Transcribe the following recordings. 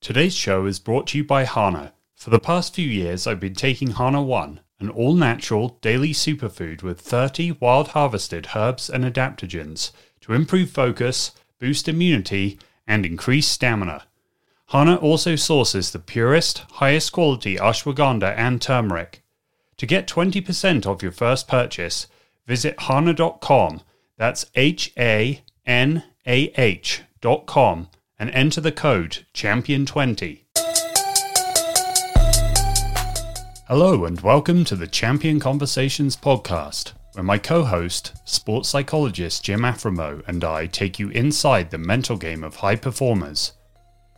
Today's show is brought to you by Hanah. For the past few years, I've been taking Hanah One, an all natural daily superfood with 30 wild harvested herbs and adaptogens to improve focus, boost immunity, and increase stamina. Hanah also sources the purest, highest quality ashwagandha and turmeric. To get 20% off your first purchase, visit hanah.com. That's H A N A H.com and enter the code CHAMPION20. Hello, and welcome to the Champion Conversations podcast, where my co host, sports psychologist Jim Afremow, and I take you inside the mental game of high performers.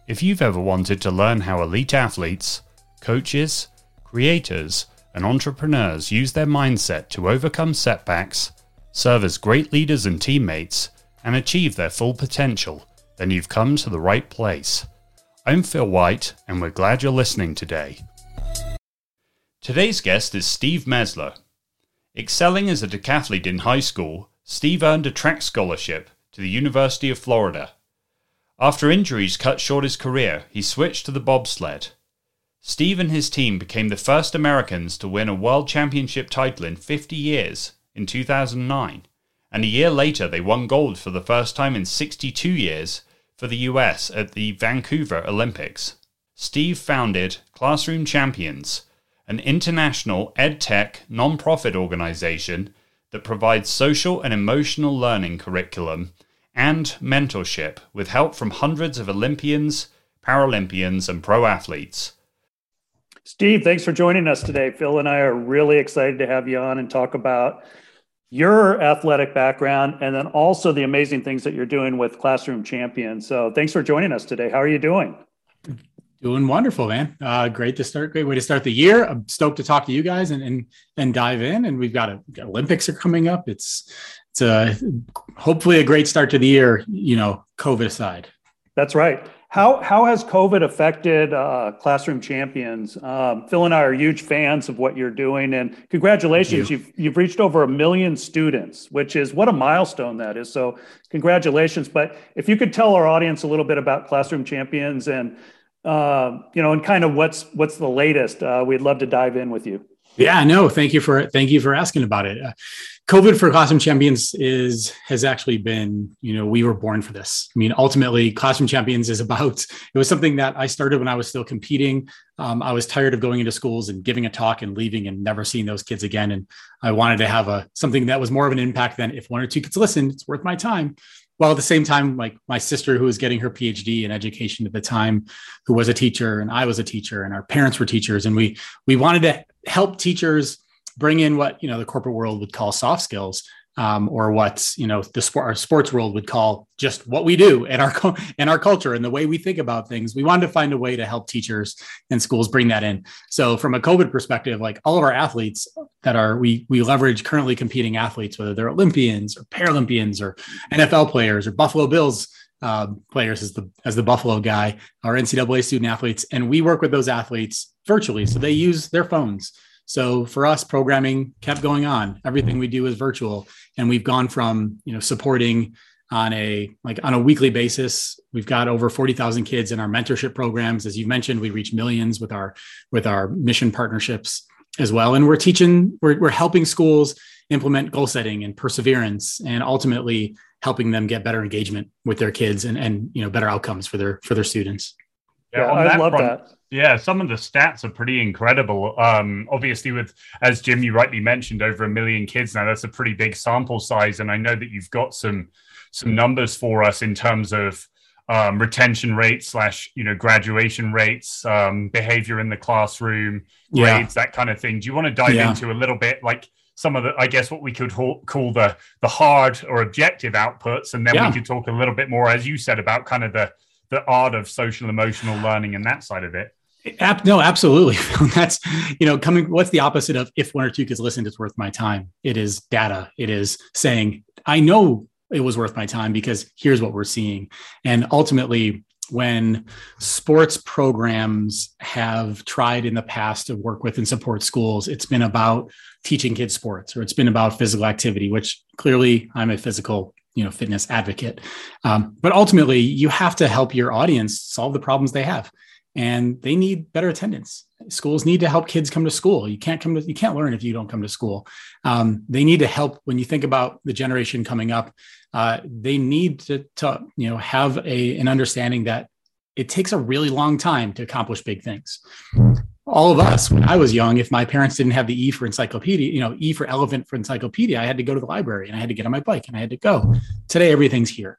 If you've ever wanted to learn how elite athletes, coaches, creators, and entrepreneurs use their mindset to overcome setbacks, serve as great leaders and teammates, and achieve their full potential, then you've come to the right place. I'm Phil White, and we're glad you're listening today. Today's guest is Steve Mesler. Excelling as a decathlete in high school, Steve earned a track scholarship to the University of Florida. After injuries cut short his career, he switched to the bobsled. Steve and his team became the first Americans to win a world championship title in 50 years in 2009 and a year later they won gold for the first time in 62 years for the US at the Vancouver Olympics. Steve founded Classroom Champions, an international edtech non-profit organization that provides social and emotional learning curriculum and mentorship with help from hundreds of Olympians, Paralympians, and pro athletes. Steve, thanks for joining us today. Phil and I are really excited to have you on and talk about your athletic background and then also the amazing things that you're doing with Classroom Champions. So thanks for joining us today. How are you doing? Doing wonderful, man. Uh, great to start. Great way to start the year. I'm stoked to talk to you guys and and, and dive in. And we've got a Olympics are coming up. It's it's a hopefully a great start to the year. You know, COVID aside. That's right. How, how has COVID affected uh, Classroom Champions? Um, Phil and I are huge fans of what you're doing, and congratulations! You. You've you've reached over a million students, which is what a milestone that is. So, congratulations! But if you could tell our audience a little bit about Classroom Champions and uh, you know, and kind of what's what's the latest, uh, we'd love to dive in with you. Yeah, no, thank you for thank you for asking about it. COVID for Classroom Champions is has actually been, you know, we were born for this. I mean, ultimately, Classroom Champions is about. It was something that I started when I was still competing. Um, I was tired of going into schools and giving a talk and leaving and never seeing those kids again. And I wanted to have a something that was more of an impact than if one or two kids listen, it's worth my time while at the same time like my sister who was getting her phd in education at the time who was a teacher and i was a teacher and our parents were teachers and we we wanted to help teachers bring in what you know the corporate world would call soft skills um, or what you know the sport, our sports world would call just what we do and our and our culture and the way we think about things. We wanted to find a way to help teachers and schools bring that in. So from a COVID perspective, like all of our athletes that are we we leverage currently competing athletes, whether they're Olympians or Paralympians or NFL players or Buffalo Bills. Uh, players as the as the Buffalo guy, our NCAA student athletes, and we work with those athletes virtually. So they use their phones. So for us, programming kept going on. Everything we do is virtual, and we've gone from you know supporting on a like on a weekly basis. We've got over forty thousand kids in our mentorship programs. As you mentioned, we reach millions with our with our mission partnerships as well, and we're teaching we're we're helping schools implement goal setting and perseverance, and ultimately helping them get better engagement with their kids and and you know better outcomes for their for their students. Yeah, yeah I love front, that. Yeah, some of the stats are pretty incredible. Um, obviously, with as Jim you rightly mentioned, over a million kids now. That's a pretty big sample size, and I know that you've got some some numbers for us in terms of um, retention rates slash you know graduation rates, um, behavior in the classroom, yeah. grades, that kind of thing. Do you want to dive yeah. into a little bit like? some of the i guess what we could call the the hard or objective outputs and then yeah. we could talk a little bit more as you said about kind of the the art of social emotional learning and that side of it no, absolutely. That's you know coming. What's the opposite of if one or two kids listened, it's worth my time. It is data. It is saying I know it was worth my time because here's what we're seeing. And ultimately, when sports programs have tried in the past to work with and support schools, it's been about teaching kids sports or it's been about physical activity, which clearly I'm a physical you know fitness advocate. Um, but ultimately you have to help your audience solve the problems they have and they need better attendance. Schools need to help kids come to school. You can't come to you can't learn if you don't come to school. Um, they need to help when you think about the generation coming up. Uh, they need to, to you know have a an understanding that it takes a really long time to accomplish big things all of us when i was young if my parents didn't have the e for encyclopedia you know e for elephant for encyclopedia i had to go to the library and i had to get on my bike and i had to go. Today everything's here.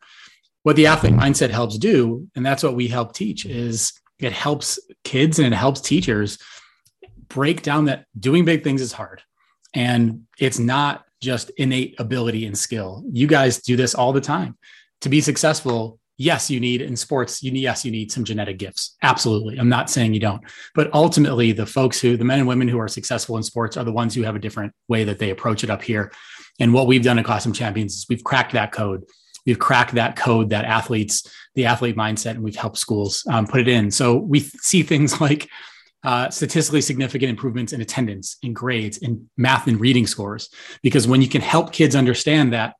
What the athlete mindset helps do and that's what we help teach is it helps kids and it helps teachers break down that doing big things is hard. And it's not just innate ability and skill. You guys do this all the time. To be successful yes, you need in sports, you need, yes, you need some genetic gifts. Absolutely. I'm not saying you don't. But ultimately, the folks who, the men and women who are successful in sports are the ones who have a different way that they approach it up here. And what we've done at Classroom Champions is we've cracked that code. We've cracked that code that athletes, the athlete mindset, and we've helped schools um, put it in. So we see things like uh, statistically significant improvements in attendance, in grades, in math and reading scores. Because when you can help kids understand that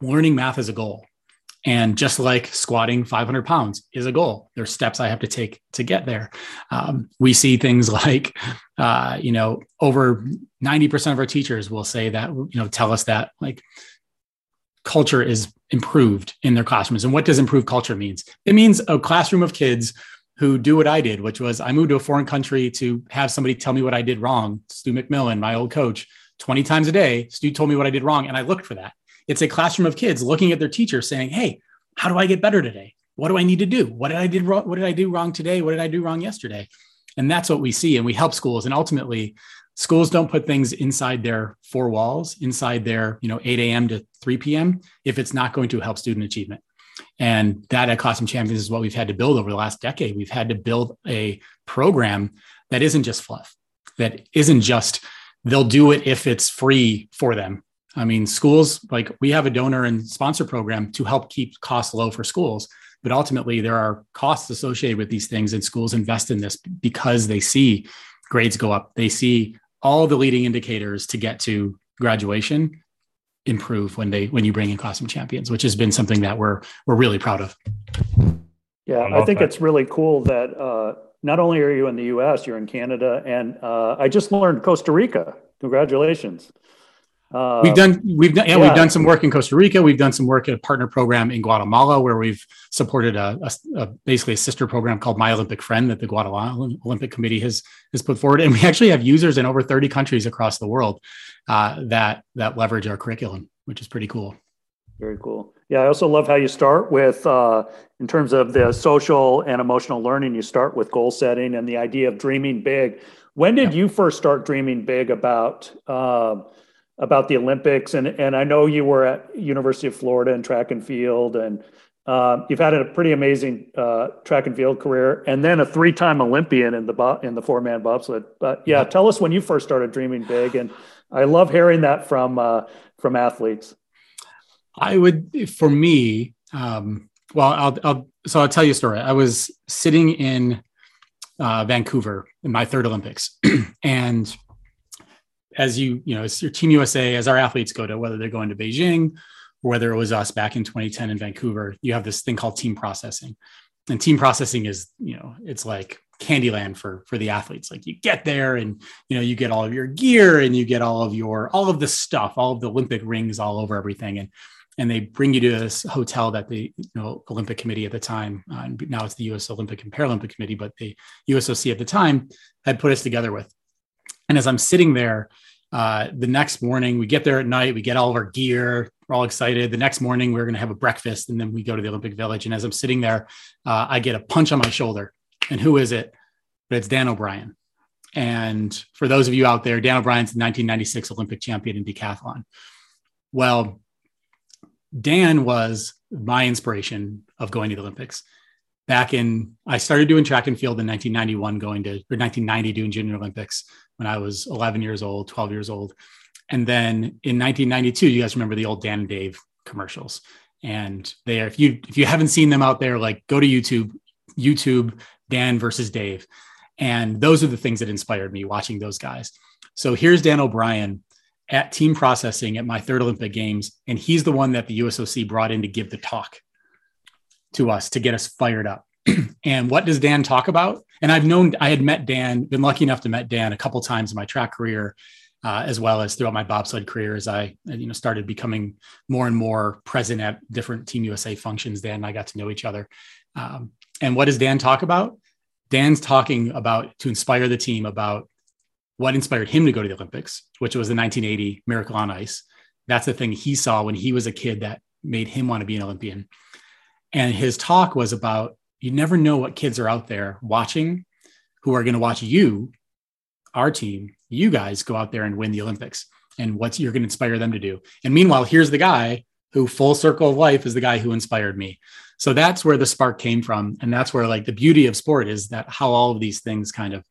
learning math is a goal, and just like squatting 500 pounds is a goal, there's steps I have to take to get there. Um, we see things like, uh, you know, over 90% of our teachers will say that, you know, tell us that like culture is improved in their classrooms. And what does improved culture means? It means a classroom of kids who do what I did, which was I moved to a foreign country to have somebody tell me what I did wrong. Stu McMillan, my old coach, 20 times a day, Stu told me what I did wrong. And I looked for that. It's a classroom of kids looking at their teacher saying, Hey, how do I get better today? What do I need to do? What did I did wrong? What did I do wrong today? What did I do wrong yesterday? And that's what we see. And we help schools. And ultimately, schools don't put things inside their four walls, inside their, you know, 8 a.m. to 3 p.m. if it's not going to help student achievement. And that at Classroom Champions is what we've had to build over the last decade. We've had to build a program that isn't just fluff, that isn't just they'll do it if it's free for them. I mean, schools like we have a donor and sponsor program to help keep costs low for schools. But ultimately, there are costs associated with these things, and schools invest in this because they see grades go up. They see all the leading indicators to get to graduation improve when they when you bring in classroom champions, which has been something that we're we're really proud of. Yeah, I, I think that. it's really cool that uh, not only are you in the U.S., you're in Canada, and uh, I just learned Costa Rica. Congratulations! Uh, we've done we've done yeah, yeah, we've done some work in Costa Rica. We've done some work at a partner program in Guatemala where we've supported a, a, a, basically a sister program called My Olympic Friend that the Guatemala Olympic Committee has has put forward. And we actually have users in over 30 countries across the world uh, that that leverage our curriculum, which is pretty cool. Very cool. Yeah, I also love how you start with uh, in terms of the social and emotional learning. You start with goal setting and the idea of dreaming big. When did yeah. you first start dreaming big about? About the Olympics, and and I know you were at University of Florida in track and field, and uh, you've had a pretty amazing uh, track and field career, and then a three-time Olympian in the bo- in the four-man bobsled. But yeah, tell us when you first started dreaming big, and I love hearing that from uh, from athletes. I would, for me, um, well, I'll, I'll so I'll tell you a story. I was sitting in uh, Vancouver in my third Olympics, and as you, you know, as your Team USA, as our athletes go to, whether they're going to Beijing or whether it was us back in 2010 in Vancouver, you have this thing called team processing. And team processing is, you know, it's like Candyland for for the athletes. Like you get there and you know you get all of your gear and you get all of your all of the stuff, all of the Olympic rings all over everything, and and they bring you to this hotel that the you know Olympic Committee at the time, uh, and now it's the U.S. Olympic and Paralympic Committee, but the USOC at the time had put us together with. And as I'm sitting there, uh, the next morning, we get there at night, we get all of our gear, we're all excited. The next morning, we're going to have a breakfast, and then we go to the Olympic Village. And as I'm sitting there, uh, I get a punch on my shoulder. And who is it? But it's Dan O'Brien. And for those of you out there, Dan O'Brien's the 1996 Olympic champion in decathlon. Well, Dan was my inspiration of going to the Olympics. Back in, I started doing track and field in 1991, going to, or 1990, doing Junior Olympics when I was 11 years old, 12 years old. And then in 1992, you guys remember the old Dan and Dave commercials. And they are, if you if you haven't seen them out there, like go to YouTube, YouTube Dan versus Dave. And those are the things that inspired me watching those guys. So here's Dan O'Brien at team processing at my third Olympic Games, and he's the one that the USOC brought in to give the talk to us to get us fired up. and what does Dan talk about? And I've known I had met Dan, been lucky enough to met Dan a couple times in my track career, uh, as well as throughout my bobsled career as I you know started becoming more and more present at different Team USA functions. Dan and I got to know each other. Um, and what does Dan talk about? Dan's talking about to inspire the team about what inspired him to go to the Olympics, which was the 1980 Miracle on Ice. That's the thing he saw when he was a kid that made him want to be an Olympian. And his talk was about you never know what kids are out there watching who are going to watch you, our team, you guys go out there and win the Olympics and what you're going to inspire them to do. And meanwhile, here's the guy who full circle of life is the guy who inspired me. So that's where the spark came from. And that's where like the beauty of sport is that how all of these things kind of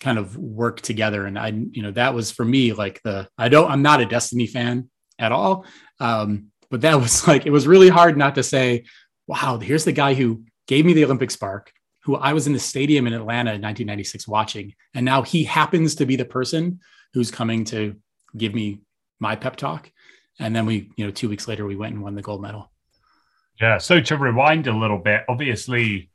kind of work together. And I, you know, that was for me like the I don't I'm not a Destiny fan at all. Um, but that was like it was really hard not to say, wow, here's the guy who gave me the Olympic spark, who I was in the stadium in Atlanta in 1996 watching. And now he happens to be the person who's coming to give me my pep talk. And then we, you know, two weeks later, we went and won the gold medal. Yeah. So to rewind a little bit, obviously,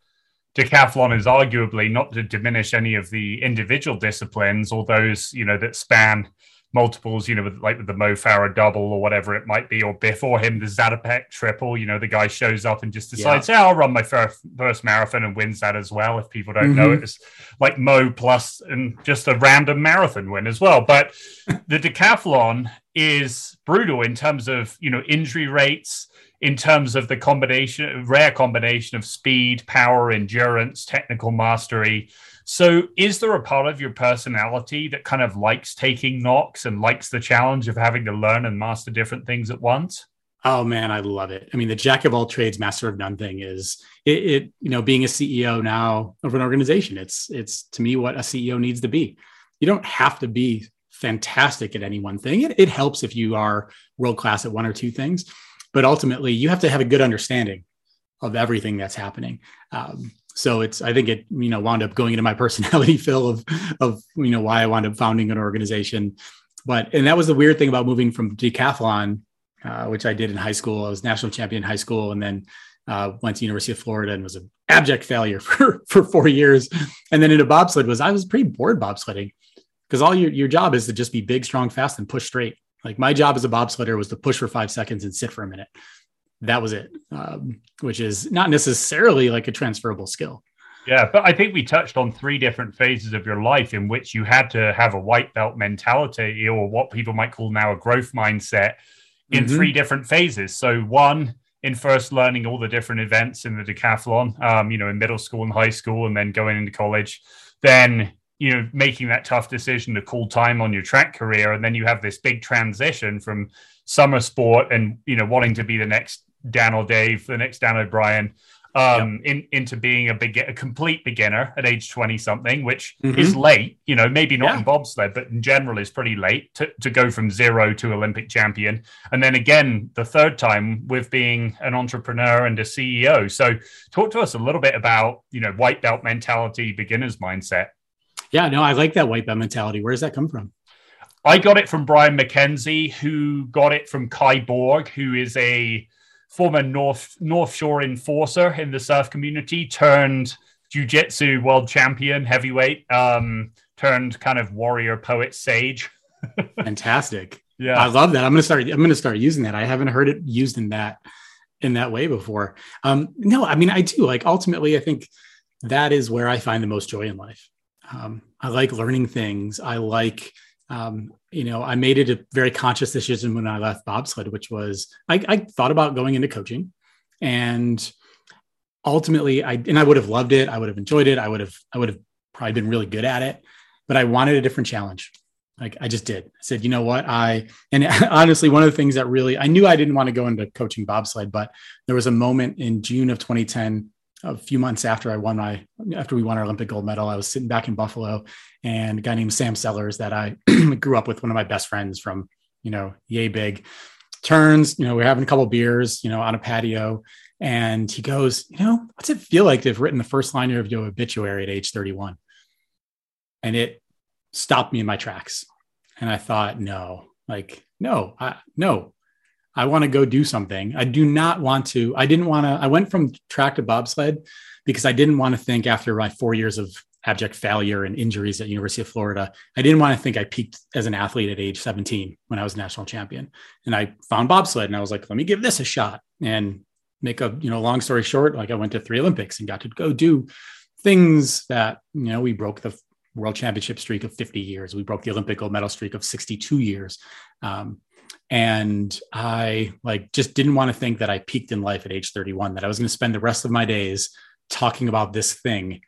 decathlon is arguably not to diminish any of the individual disciplines or those, you know, that span multiples, you know, with, like with the Mo Farah double or whatever it might be, or before him, the Zatopek triple, you know, the guy shows up and just decides, yeah, yeah I'll run my first, first marathon and wins that as well. If people don't mm-hmm. know it, it's like Mo plus and just a random marathon win as well. But the decathlon is brutal in terms of, you know, injury rates, in terms of the combination, rare combination of speed, power, endurance, technical mastery so, is there a part of your personality that kind of likes taking knocks and likes the challenge of having to learn and master different things at once? Oh man, I love it. I mean, the jack of all trades, master of none thing is it, it, you know, being a CEO now of an organization. It's it's to me what a CEO needs to be. You don't have to be fantastic at any one thing. It, it helps if you are world class at one or two things, but ultimately you have to have a good understanding of everything that's happening. Um, so it's i think it you know wound up going into my personality Phil of of you know why i wound up founding an organization. But and that was the weird thing about moving from decathlon uh, which i did in high school. I was national champion in high school and then uh, went to university of florida and was an abject failure for for four years. And then into bobsled was i was pretty bored bobsledding because all your, your job is to just be big strong fast and push straight. Like my job as a bobsledder was to push for five seconds and sit for a minute that was it, um, which is not necessarily like a transferable skill. Yeah, but I think we touched on three different phases of your life in which you had to have a white belt mentality or what people might call now a growth mindset in mm-hmm. three different phases. So, one, in first learning all the different events in the decathlon, um, you know, in middle school and high school, and then going into college. Then, you know, making that tough decision to call time on your track career. And then you have this big transition from summer sport and, you know, wanting to be the next Dan or Dave, the next Dan O'Brien, um, yep. in, into being a big, a complete beginner at age 20 something, which mm-hmm. is late, you know, maybe not yeah. in bobsled, but in general is pretty late to, to go from zero to Olympic champion. And then again, the third time with being an entrepreneur and a CEO. So talk to us a little bit about, you know, white belt mentality, beginner's mindset. Yeah, no, I like that white belt mentality. Where does that come from? I got it from Brian MacKenzie, who got it from Kai Borg, who is a former North North Shore enforcer in the surf community, turned jiu-jitsu world champion heavyweight, um, turned kind of warrior poet sage. Fantastic. Yeah. I love that. I'm gonna start I'm gonna start using that. I haven't heard it used in that in that way before. Um, no, I mean I do like ultimately I think that is where I find the most joy in life. Um, I like learning things. I like um, you know, I made it a very conscious decision when I left bobsled, which was I, I thought about going into coaching, and ultimately, I and I would have loved it. I would have enjoyed it. I would have I would have probably been really good at it, but I wanted a different challenge. Like I just did. I said, you know what? I and honestly, one of the things that really I knew I didn't want to go into coaching bobsled, but there was a moment in June of 2010 a few months after I won my after we won our Olympic gold medal, I was sitting back in Buffalo, and a guy named Sam Sellers that I grew up with, one of my best friends from you know yay big, turns. You know, we're having a couple beers, you know, on a patio, and he goes, you know, what's it feel like to have written the first line of your obituary at age 31? And it stopped me in my tracks, and I thought, no, Like, no, I, no, I want to go do something. I do not want to. I didn't want to. I went from track to bobsled because I didn't want to think after my four years of abject failure and injuries at University of Florida. I didn't want to think I peaked as an athlete at age 17 when I was national champion. And I found bobsled and I was like, let me give this a shot and make a, you know, long story short, like I went to three Olympics and got to go do things that, you know, we broke the world championship streak of 50 years. We broke the Olympic gold medal streak of 62 years. Um, and I like just didn't want to think that I peaked in life at age 31, that I was going to spend the rest of my days talking about this thing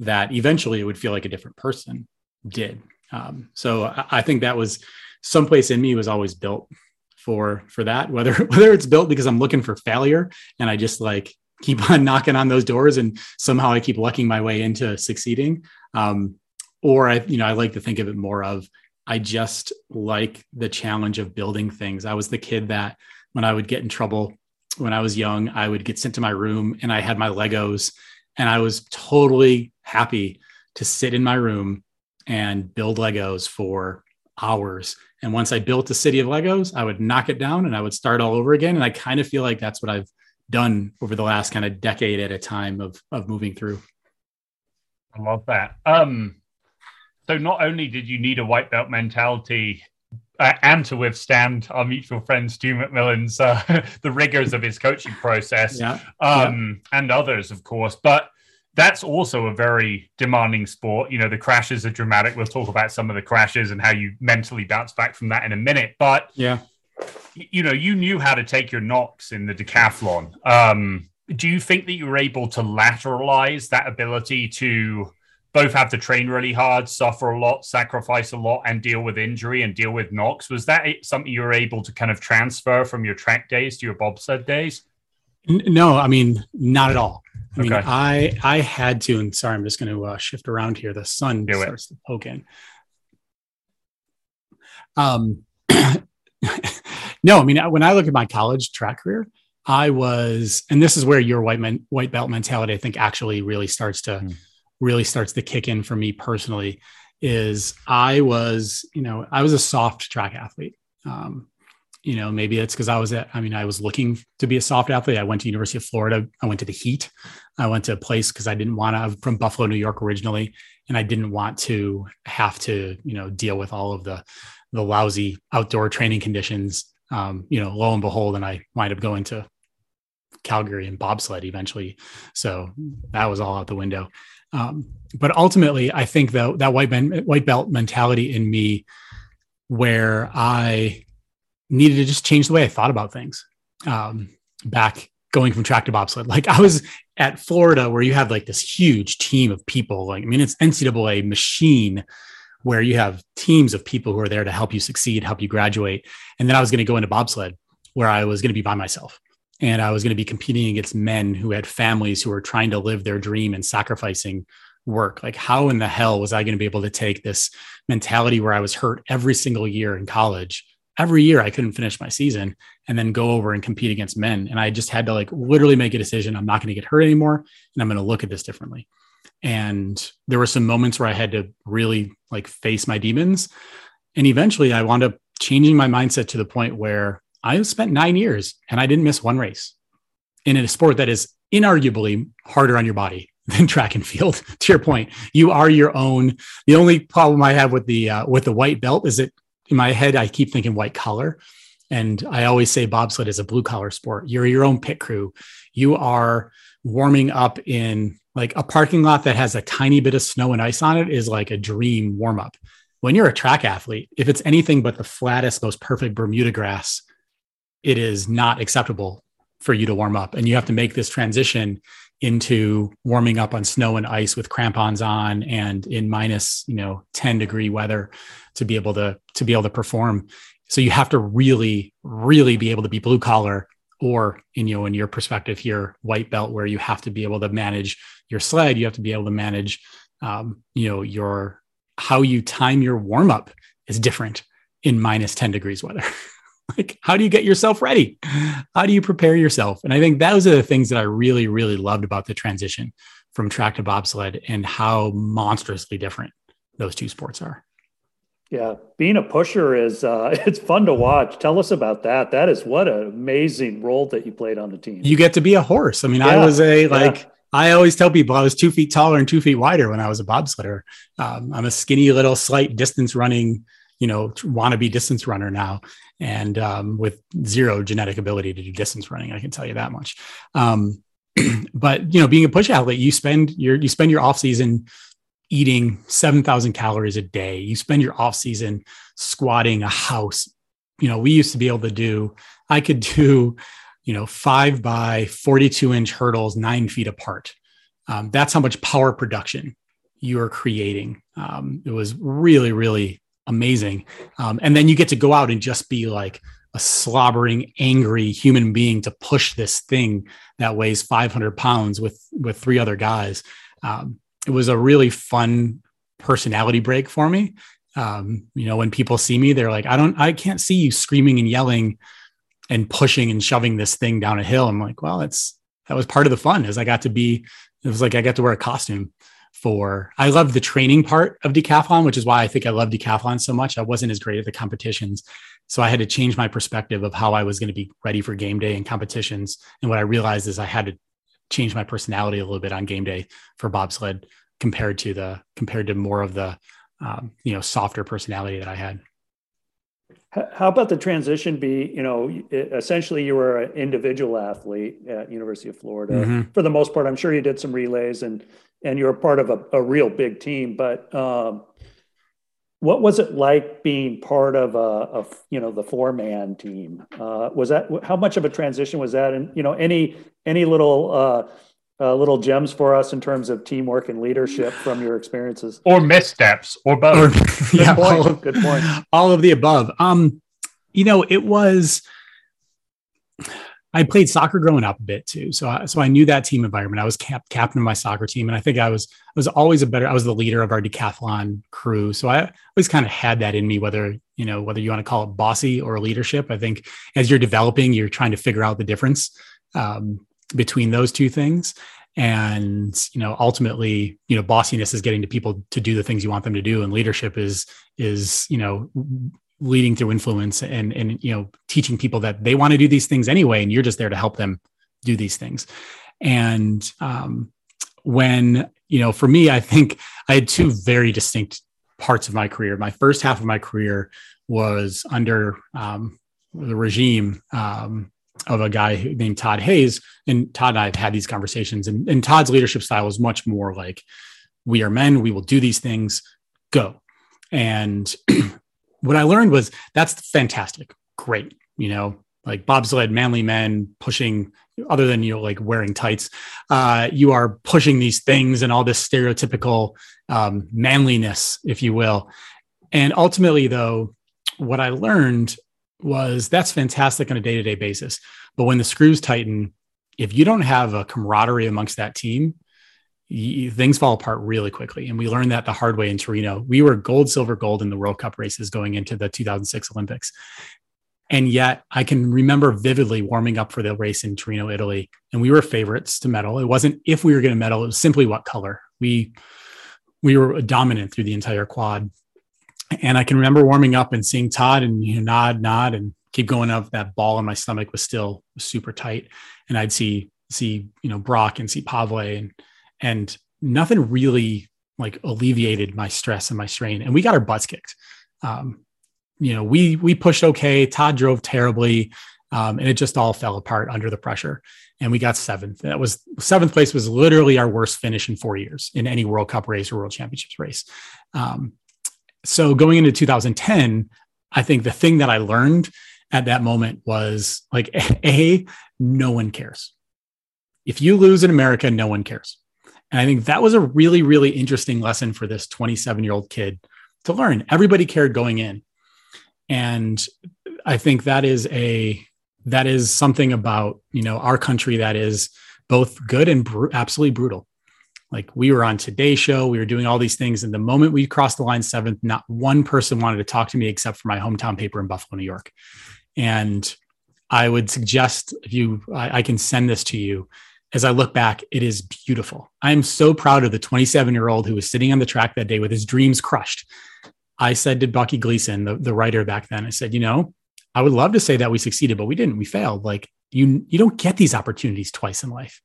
that eventually it would feel like a different person did. Um, so I, I think that was someplace in me was always built for for that. Whether whether it's built because I'm looking for failure and I just like keep on knocking on those doors and somehow I keep lucking my way into succeeding. Um, or I, you know, I like to think of it more of I just like the challenge of building things. I was the kid that when I would get in trouble when I was young, I would get sent to my room and I had my Legos and I was totally happy to sit in my room and build Legos for hours. And once I built a city of Legos, I would knock it down and I would start all over again. And I kind of feel like that's what I've done over the last kind of decade at a time of of moving through. I love that. Um, so not only did you need a white belt mentality uh, and to withstand our mutual friend Stu McMillan's uh, the rigors of his coaching process, yeah. Um, yeah. and others, of course. But that's also a very demanding sport. You know, the crashes are dramatic. We'll talk about some of the crashes and how you mentally bounce back from that in a minute. But yeah, you know, you knew how to take your knocks in the decathlon. Um, do you think that you were able to lateralize that ability to both have to train really hard, suffer a lot, sacrifice a lot, and deal with injury and deal with knocks. Was that something you were able to kind of transfer from your track days to your bobsled days? No, I mean not at all. I mean, okay. I I had to, and sorry, I'm just going to uh, shift around here. The sun Do starts it. to poke in. Um, no, I mean when I look at my college track career, I was, and this is where your white men, white belt mentality, I think, actually really starts to. Mm really starts to kick in for me personally is I was, you know, I was a soft track athlete. Um, you know, maybe it's because I was at, I mean, I was looking to be a soft athlete. I went to University of Florida. I went to the Heat. I went to a place because I didn't want to, I'm from Buffalo, New York originally, and I didn't want to have to, you know, deal with all of the the lousy outdoor training conditions. Um, you know, lo and behold, and I wind up going to Calgary and bobsled eventually. So that was all out the window. Um, but ultimately, I think that that white man, white belt mentality in me, where I needed to just change the way I thought about things. Um, back going from track to bobsled, like I was at Florida, where you have like this huge team of people. Like I mean, it's NCAA machine where you have teams of people who are there to help you succeed, help you graduate. And then I was going to go into bobsled, where I was going to be by myself and I was going to be competing against men who had families who were trying to live their dream and sacrificing work. Like, how in the hell was I going to be able to take this mentality where I was hurt every single year in college? Every year I couldn't finish my season and then go over and compete against men. And I just had to like literally make a decision. I'm not going to get hurt anymore. And I'm going to look at this differently. And there were some moments where I had to really like face my demons. And eventually I wound up changing my mindset to the point where I spent nine years and I didn't miss one race in a sport that is inarguably harder on your body than track and field. to your point, you are your own. The only problem I have with the uh, with the white belt is that in my head I keep thinking white collar, and I always say bobsled is a blue collar sport. You're your own pit crew. You are warming up in like a parking lot that has a tiny bit of snow and ice on it is like a dream warm up. When you're a track athlete, if it's anything but the flattest, most perfect Bermuda grass it is not acceptable for you to warm up. And you have to make this transition into warming up on snow and ice with crampons on and in minus you know 10 degree weather to be able to to be able to perform. So you have to really really be able to be blue collar or in you know in your perspective here white belt where you have to be able to manage your sled. You have to be able to manage um, you know your how you time your warm up is different in minus 10 degrees weather like how do you get yourself ready how do you prepare yourself and i think those are the things that i really really loved about the transition from track to bobsled and how monstrously different those two sports are Yeah, being a pusher is uh, it's fun to watch. Tell us about that. That is what an amazing role that you played on the team. You get to be a horse. I mean, yeah. I was a like yeah. I always tell people I was two feet taller and two feet wider when I was a bobsledder. Um, I'm a skinny little slight distance running, you know, wannabe distance runner now, and um, with zero genetic ability to do distance running. I can tell you that much. Um, but you know, being a push athlete, you spend your you spend your off season eating 7,000 calories a day. You spend your off season squatting a house. You know, we used to be able to do, I could do, you know, five by 42 inch hurdles, nine feet apart. Um, that's how much power production you are creating. Um, it was really, really amazing. Um, and then you get to go out and just be like a slobbering, angry human being to push this thing that weighs 500 pounds with with three other guys. Um, it was a really fun personality break for me. Um, you know, when people see me, they're like, I don't, I can't see you screaming and yelling and pushing and shoving this thing down a hill. I'm like, well, it's that was part of the fun is I got to be, it was like I got to wear a costume for I love the training part of decathlon, which is why I think I love decathlon so much. I wasn't as great at the competitions. So I had to change my perspective of how I was going to be ready for game day and competitions. And what I realized is I had to change my personality a little bit on game day for bobsled compared to the compared to more of the um, you know softer personality that I had. How about the transition be, you know, essentially you were an individual athlete at University of Florida mm-hmm. for the most part. I'm sure you did some relays and and you're part of a, a real big team, but um, what was it like being part of a, a you know the four man team? Uh, was that how much of a transition was that? And you know any any little uh, uh, little gems for us in terms of teamwork and leadership from your experiences, or missteps, or both. Good yeah, point. All of, Good point. All of the above. Um, you know, it was. I played soccer growing up a bit too, so I, so I knew that team environment. I was cap- captain of my soccer team, and I think I was I was always a better. I was the leader of our decathlon crew, so I always kind of had that in me. Whether you know whether you want to call it bossy or leadership, I think as you're developing, you're trying to figure out the difference. Um, between those two things and you know ultimately you know bossiness is getting to people to do the things you want them to do and leadership is is you know leading through influence and and you know teaching people that they want to do these things anyway and you're just there to help them do these things and um, when you know for me i think i had two very distinct parts of my career my first half of my career was under um, the regime um, of a guy named Todd Hayes. And Todd and I have had these conversations, and, and Todd's leadership style is much more like, we are men, we will do these things, go. And what I learned was that's fantastic, great. You know, like bobsled, manly men pushing, other than you know, like wearing tights, uh, you are pushing these things and all this stereotypical um, manliness, if you will. And ultimately, though, what I learned was that's fantastic on a day to day basis. But when the screws tighten, if you don't have a camaraderie amongst that team, things fall apart really quickly. And we learned that the hard way in Torino. We were gold, silver, gold in the World Cup races going into the 2006 Olympics. And yet I can remember vividly warming up for the race in Torino, Italy. And we were favorites to medal. It wasn't if we were going to medal, it was simply what color. We we were dominant through the entire quad. And I can remember warming up and seeing Todd and you know, nod, nod, and keep going up. That ball in my stomach was still super tight, and I'd see see you know Brock and see Pavle and and nothing really like alleviated my stress and my strain. And we got our butts kicked. Um, you know, we we pushed okay. Todd drove terribly, um, and it just all fell apart under the pressure. And we got seventh. That was seventh place was literally our worst finish in four years in any World Cup race or World Championships race. Um, so going into 2010, I think the thing that I learned at that moment was like, A, no one cares. If you lose in America, no one cares. And I think that was a really, really interesting lesson for this 27 year old kid to learn. Everybody cared going in. And I think that is a, that is something about, you know, our country that is both good and br- absolutely brutal. Like we were on Today Show, we were doing all these things. And the moment we crossed the line seventh, not one person wanted to talk to me except for my hometown paper in Buffalo, New York. And I would suggest if you, I, I can send this to you. As I look back, it is beautiful. I am so proud of the 27 year old who was sitting on the track that day with his dreams crushed. I said to Bucky Gleason, the, the writer back then, I said, you know, I would love to say that we succeeded, but we didn't. We failed. Like you, you don't get these opportunities twice in life.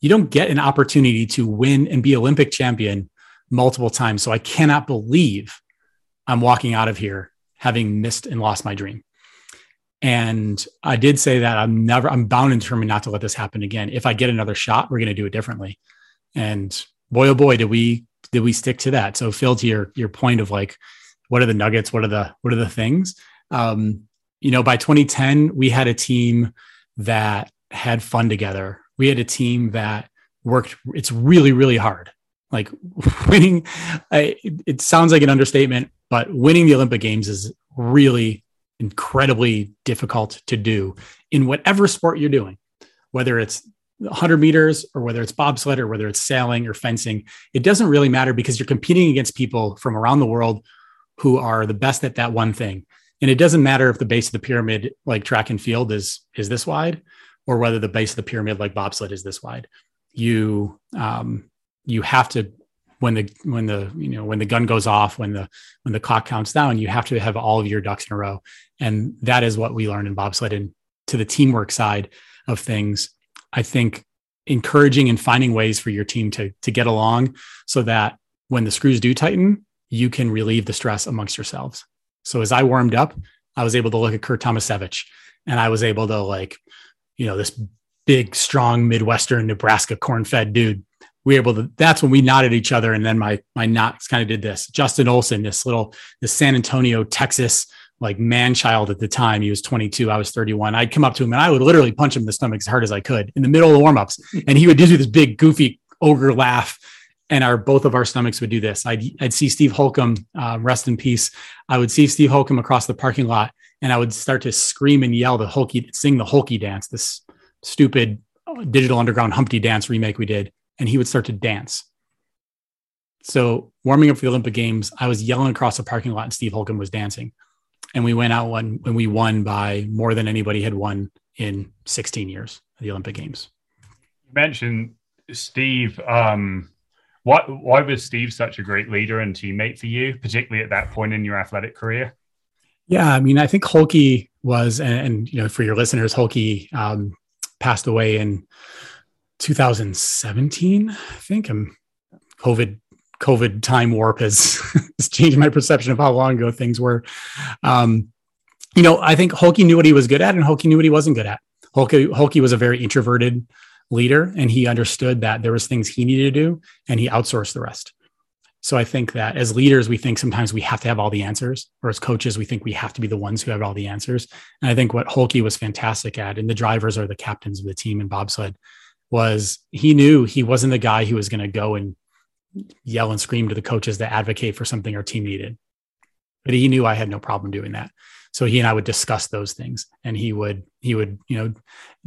You don't get an opportunity to win and be Olympic champion multiple times. So I cannot believe I'm walking out of here having missed and lost my dream. And I did say that I'm never, I'm bound and determined not to let this happen again. If I get another shot, we're going to do it differently. And boy, oh boy, did we, did we stick to that? So Phil, to your, your point of like, what are the nuggets? What are the, what are the things? Um, you know, by 2010, we had a team that had fun together. We had a team that worked, it's really, really hard. Like winning, I, it sounds like an understatement, but winning the Olympic Games is really incredibly difficult to do in whatever sport you're doing, whether it's 100 meters or whether it's bobsled or whether it's sailing or fencing. It doesn't really matter because you're competing against people from around the world who are the best at that one thing. And it doesn't matter if the base of the pyramid, like track and field, is is this wide, or whether the base of the pyramid, like bobsled, is this wide. You um, you have to when the when the you know when the gun goes off when the when the clock counts down you have to have all of your ducks in a row. And that is what we learned in bobsled and to the teamwork side of things. I think encouraging and finding ways for your team to to get along so that when the screws do tighten you can relieve the stress amongst yourselves. So as i warmed up i was able to look at curt tomasevicz and i was able to like you know this big strong midwestern nebraska corn-fed dude we were able to that's when we nodded each other. And then my my knots kind of did this. Justin olsen this little this san antonio texas like man child at the time he was 22 i was 31 i'd come up to him and i would literally punch him in the stomach as hard as i could in the middle of the warm-ups. And he would do this big goofy ogre laugh. And our both of our stomachs would do this. I'd, I'd see steve holcomb uh, rest in peace. I would see steve holcomb across the parking lot and i would start to scream and yell the holky sing the holky dance this stupid uh, digital underground humpty dance remake we did and he would start to dance. So warming up for the Olympic Games, I was yelling across the parking lot and Steve Holcomb was dancing. And we went out when when we won by more than anybody had won in 16 years of the Olympic Games. You mentioned Steve. Um, why, why was Steve such a great leader and teammate for you, particularly at that point in your athletic career? Yeah, I mean, I think Holky was, and, and you know, for your listeners, Holky um, passed away in 2017, I think. I'm COVID COVID time warp has, has changed my perception of how long ago things were. Um, you know, I think Holky knew what he was good at, and Holky knew what he wasn't good at. Holky, Holky was a very introverted leader, and he understood that there was things he needed to do, and he outsourced the rest. So I think that as leaders, we think sometimes we have to have all the answers, or as coaches, we think we have to be the ones who have all the answers. And I think what Holky was fantastic at, and the drivers are the captains of the team in bobsled, was he knew he wasn't the guy who was going to go and yell and scream to the coaches to advocate for something our team needed. But he knew I had no problem doing that. So he and I would discuss those things and he would, he would, you know,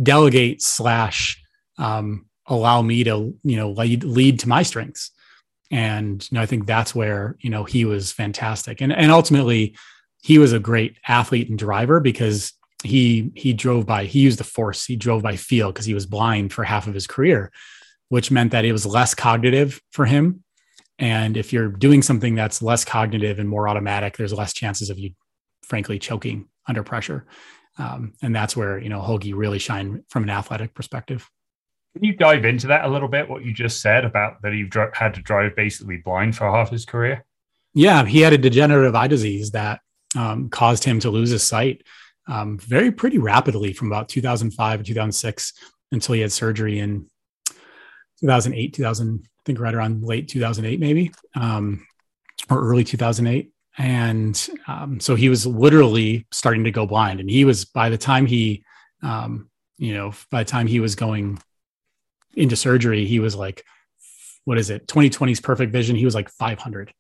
delegate slash um, allow me to, you know, lead, lead to my strengths. And, you know, I think that's where, you know, he was fantastic. And, and ultimately he was a great athlete and driver because he he drove by he used the force he drove by feel because he was blind for half of his career which meant that it was less cognitive for him. And if you're doing something that's less cognitive and more automatic there's less chances of you frankly choking under pressure. Um, and that's where you know Holky really shined from an athletic perspective. Can you dive into that a little bit what you just said about that he had to drive basically blind for half his career? Yeah he had a degenerative eye disease that um, caused him to lose his sight um, very pretty rapidly from about 2005 to 2006 until he had surgery in 2008, 2000, I think right around late 2008, maybe, um, or early 2008. And um, so he was literally starting to go blind. And he was, by the time he, um, you know, by the time he was going into surgery, he was like, what is it? 2020's perfect vision. He was like 500.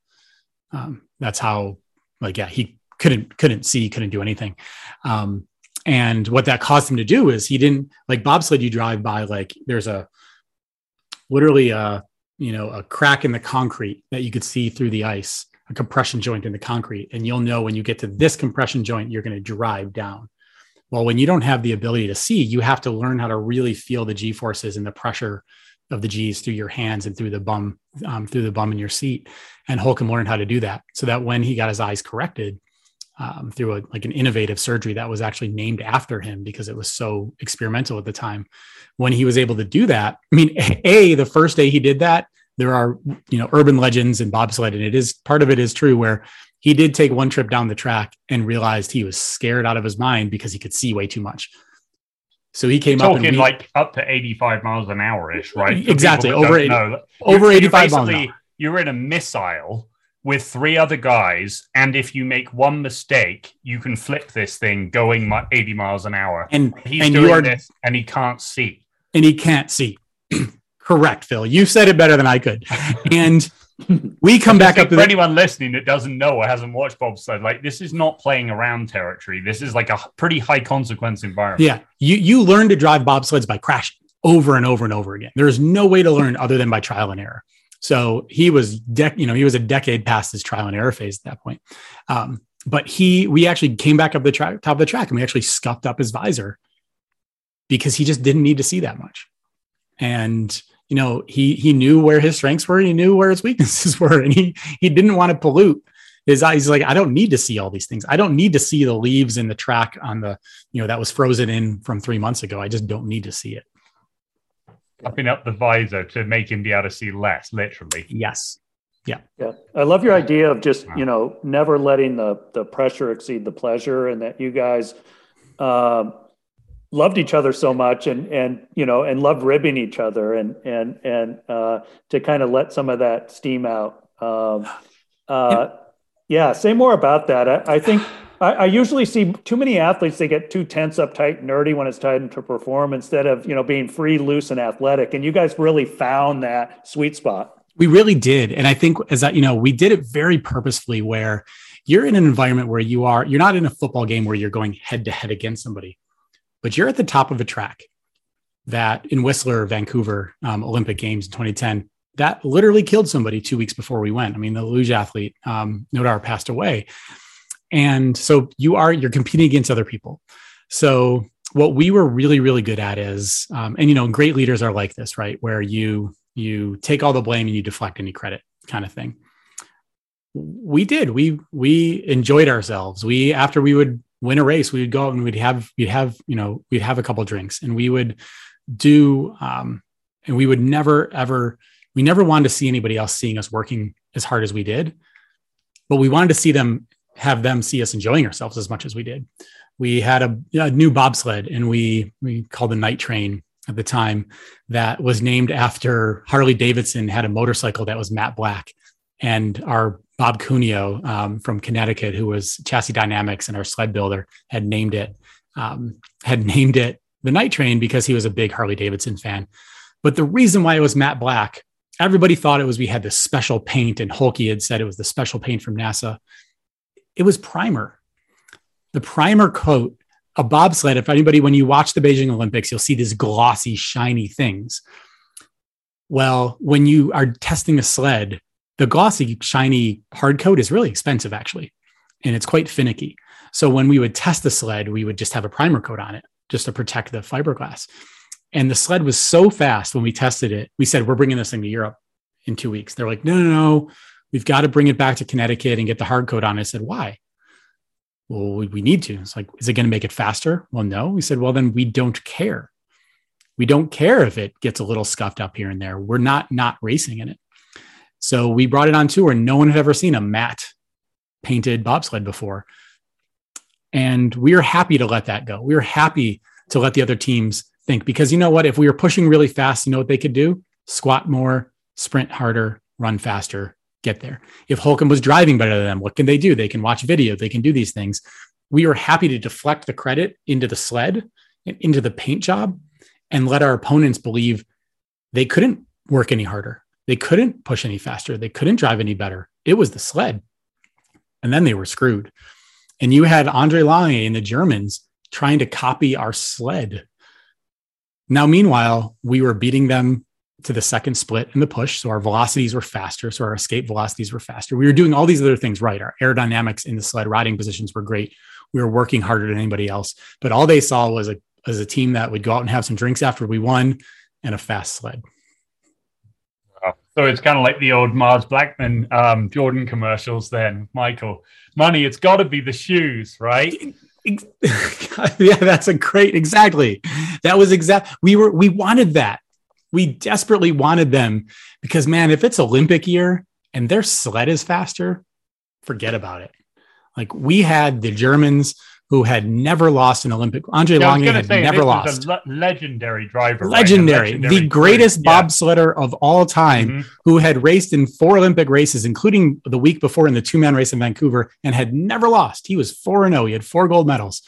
Um, that's how, like, yeah, he couldn't couldn't see, couldn't do anything. Um, and what that caused him to do is he didn't like bobsled. You drive by like there's a literally a you know a crack in the concrete that you could see through the ice, a compression joint in the concrete, and you'll know when you get to this compression joint, you're going to drive down. Well, when you don't have the ability to see, you have to learn how to really feel the g forces and the pressure of the G's through your hands and through the bum, um, through the bum in your seat. And Holcomb learned how to do that so that when he got his eyes corrected um, through a, like an innovative surgery that was actually named after him because it was so experimental at the time, when he was able to do that, I mean, a the first day he did that, there are you know urban legends and bobsled, and it is part of it is true where he did take one trip down the track and realized he was scared out of his mind because he could see way too much. So he came Talking up and we, like up to 85 miles an hour ish, right? For exactly. Over, 80, over you're, 85 you're miles. You're in a missile with three other guys. And if you make one mistake, you can flip this thing going 80 miles an hour. And he's and doing are, this and he can't see. And he can't see. Correct, Phil. You said it better than I could. And we come back up to for the- anyone listening that doesn't know or hasn't watched bobsled like this is not playing around territory this is like a pretty high consequence environment yeah you you learn to drive bobsleds by crashing over and over and over again there is no way to learn other than by trial and error so he was dec- you know he was a decade past his trial and error phase at that point um, but he we actually came back up the top of the track and we actually scuffed up his visor because he just didn't need to see that much and you know, he he knew where his strengths were, he knew where his weaknesses were, and he he didn't want to pollute his eyes. He's like, I don't need to see all these things. I don't need to see the leaves in the track on the, you know, that was frozen in from three months ago. I just don't need to see it. Upping up the visor to make him be able to see less, literally. Yes. Yeah. Yeah. I love your idea of just, you know, never letting the the pressure exceed the pleasure and that you guys um loved each other so much and and you know and loved ribbing each other and and and uh, to kind of let some of that steam out. Um, uh, yeah, say more about that. I, I think I, I, usually see too many athletes they get too tense, uptight, nerdy when it's time to perform instead of you know being free, loose, and athletic. And you guys really found that sweet spot. We really did, and I think as that you know we did it very purposefully where you're in an environment where you are you're not in a football game where you're going head to head against somebody but you're at the top of a track that in Whistler, Vancouver um, Olympic Games in 2010, that literally killed somebody two weeks before we went. I mean, the luge athlete, um, Nodar, passed away. And so you are, you're competing against other people. So what we were really, really good at is, um, and you know, great leaders are like this, right? Where you, you take all the blame and you deflect any credit kind of thing. We did, we, we enjoyed ourselves. We, after we would win a race, we would go out and we'd have we'd have you know we'd have a couple drinks and we would do um, and we would never ever we never wanted to see anybody else seeing us working as hard as we did, but we wanted to see them have them see us enjoying ourselves as much as we did. We had a, a new bobsled and we we called the night train at the time that was named after Harley Davidson had a motorcycle that was matte black and our Bob Cuneo um, from Connecticut, who was Chassis Dynamics and our sled builder, had named it um, had named it the Night Train because he was a big Harley Davidson fan. But the reason why it was matte black, everybody thought it was we had this special paint, and Holky had said it was the special paint from NASA. It was primer. The primer coat, a bobsled. If anybody, when you watch the Beijing Olympics, you'll see these glossy, shiny things. Well, when you are testing a sled, the glossy, shiny hard coat is really expensive, actually, and it's quite finicky. So when we would test the sled, we would just have a primer coat on it just to protect the fiberglass. And the sled was so fast when we tested it, we said, We're bringing this thing to Europe in two weeks. They're like, No, no, no, we've got to bring it back to Connecticut and get the hard coat on. I said, Why? Well, we need to. It's like, Is it going to make it faster? Well, no. We said, Well, then we don't care. We don't care if it gets a little scuffed up here and there. We're not not racing in it. So we brought it on tour. No one had ever seen a matte painted bobsled before. And we are happy to let that go. We are happy to let the other teams think because you know what? If we were pushing really fast, you know what they could do? Squat more, sprint harder, run faster, get there. If Holcomb was driving better than them, what can they do? They can watch video, they can do these things. We were happy to deflect the credit into the sled and into the paint job and let our opponents believe they couldn't work any harder. They couldn't push any faster. They couldn't drive any better. It was the sled. And then they were screwed. And you had Andre Lange and the Germans trying to copy our sled. Now, meanwhile, we were beating them to the second split in the push. So our velocities were faster. So our escape velocities were faster. We were doing all these other things right. Our aerodynamics in the sled riding positions were great. We were working harder than anybody else. But all they saw was a, as a team that would go out and have some drinks after we won and a fast sled. So it's kind of like the old Mars Blackman um, Jordan commercials. Then, Michael, money. It's got to be the shoes, right? yeah, that's a great. Exactly. That was exact. We were. We wanted that. We desperately wanted them because, man, if it's Olympic year and their sled is faster, forget about it. Like we had the Germans who had never lost an Olympic. Andre yeah, Lange had say, never lost. Le- legendary driver. Legendary. Right? legendary the greatest yeah. bobsledder of all time mm-hmm. who had raced in four Olympic races, including the week before in the two man race in Vancouver, and had never lost. He was 4 and 0. He had four gold medals.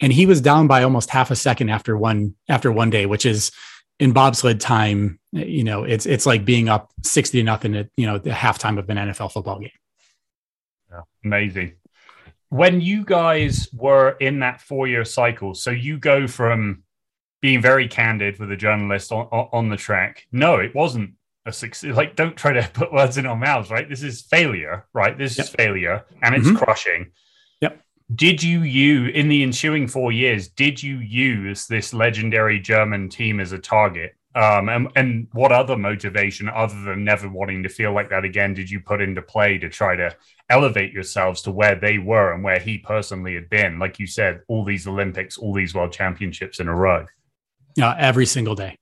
And he was down by almost half a second after one after one day, which is in bobsled time, you know, it's it's like being up 60 to nothing at, you know, the halftime of an NFL football game. Yeah, amazing when you guys were in that four year cycle, so you go from being very candid with a journalist on, on the track. No, it wasn't a success. Like, don't try to put words in our mouths, right? This is failure, right? This yep. is failure and it's mm-hmm. crushing. Did you, you in the ensuing four years, did you use this legendary German team as a target? Um, and, and what other motivation other than never wanting to feel like that again did you put into play to try to elevate yourselves to where they were and where he personally had been? Like you said all these olympics all these world championships in a row. Yeah every single day.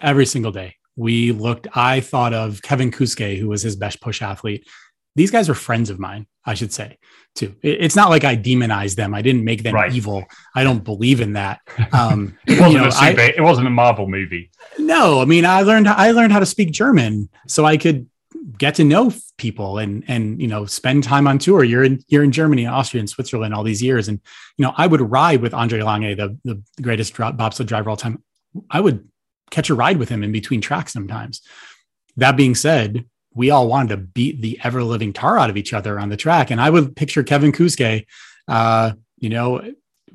Every single day. We looked i thought of kevin kuske who was his best push athlete these guys are friends of mine i should say too. It's not like i demonize them. I didn't make them right. evil. I don't believe in that. Um it wasn't you know, a super, I, it wasn't a marvel movie. No i mean i learned i learned how to speak german so i could get to know people and and you know spend time on tour. You're in you're in germany austria and switzerland all these years. And you know i would ride with andre lange the, the greatest bobsled driver all time. I would catch a ride with him in between tracks sometimes. That being said we all wanted to beat the ever living tar out of each other on the track. And I would picture Kevin Kuske, uh, you know,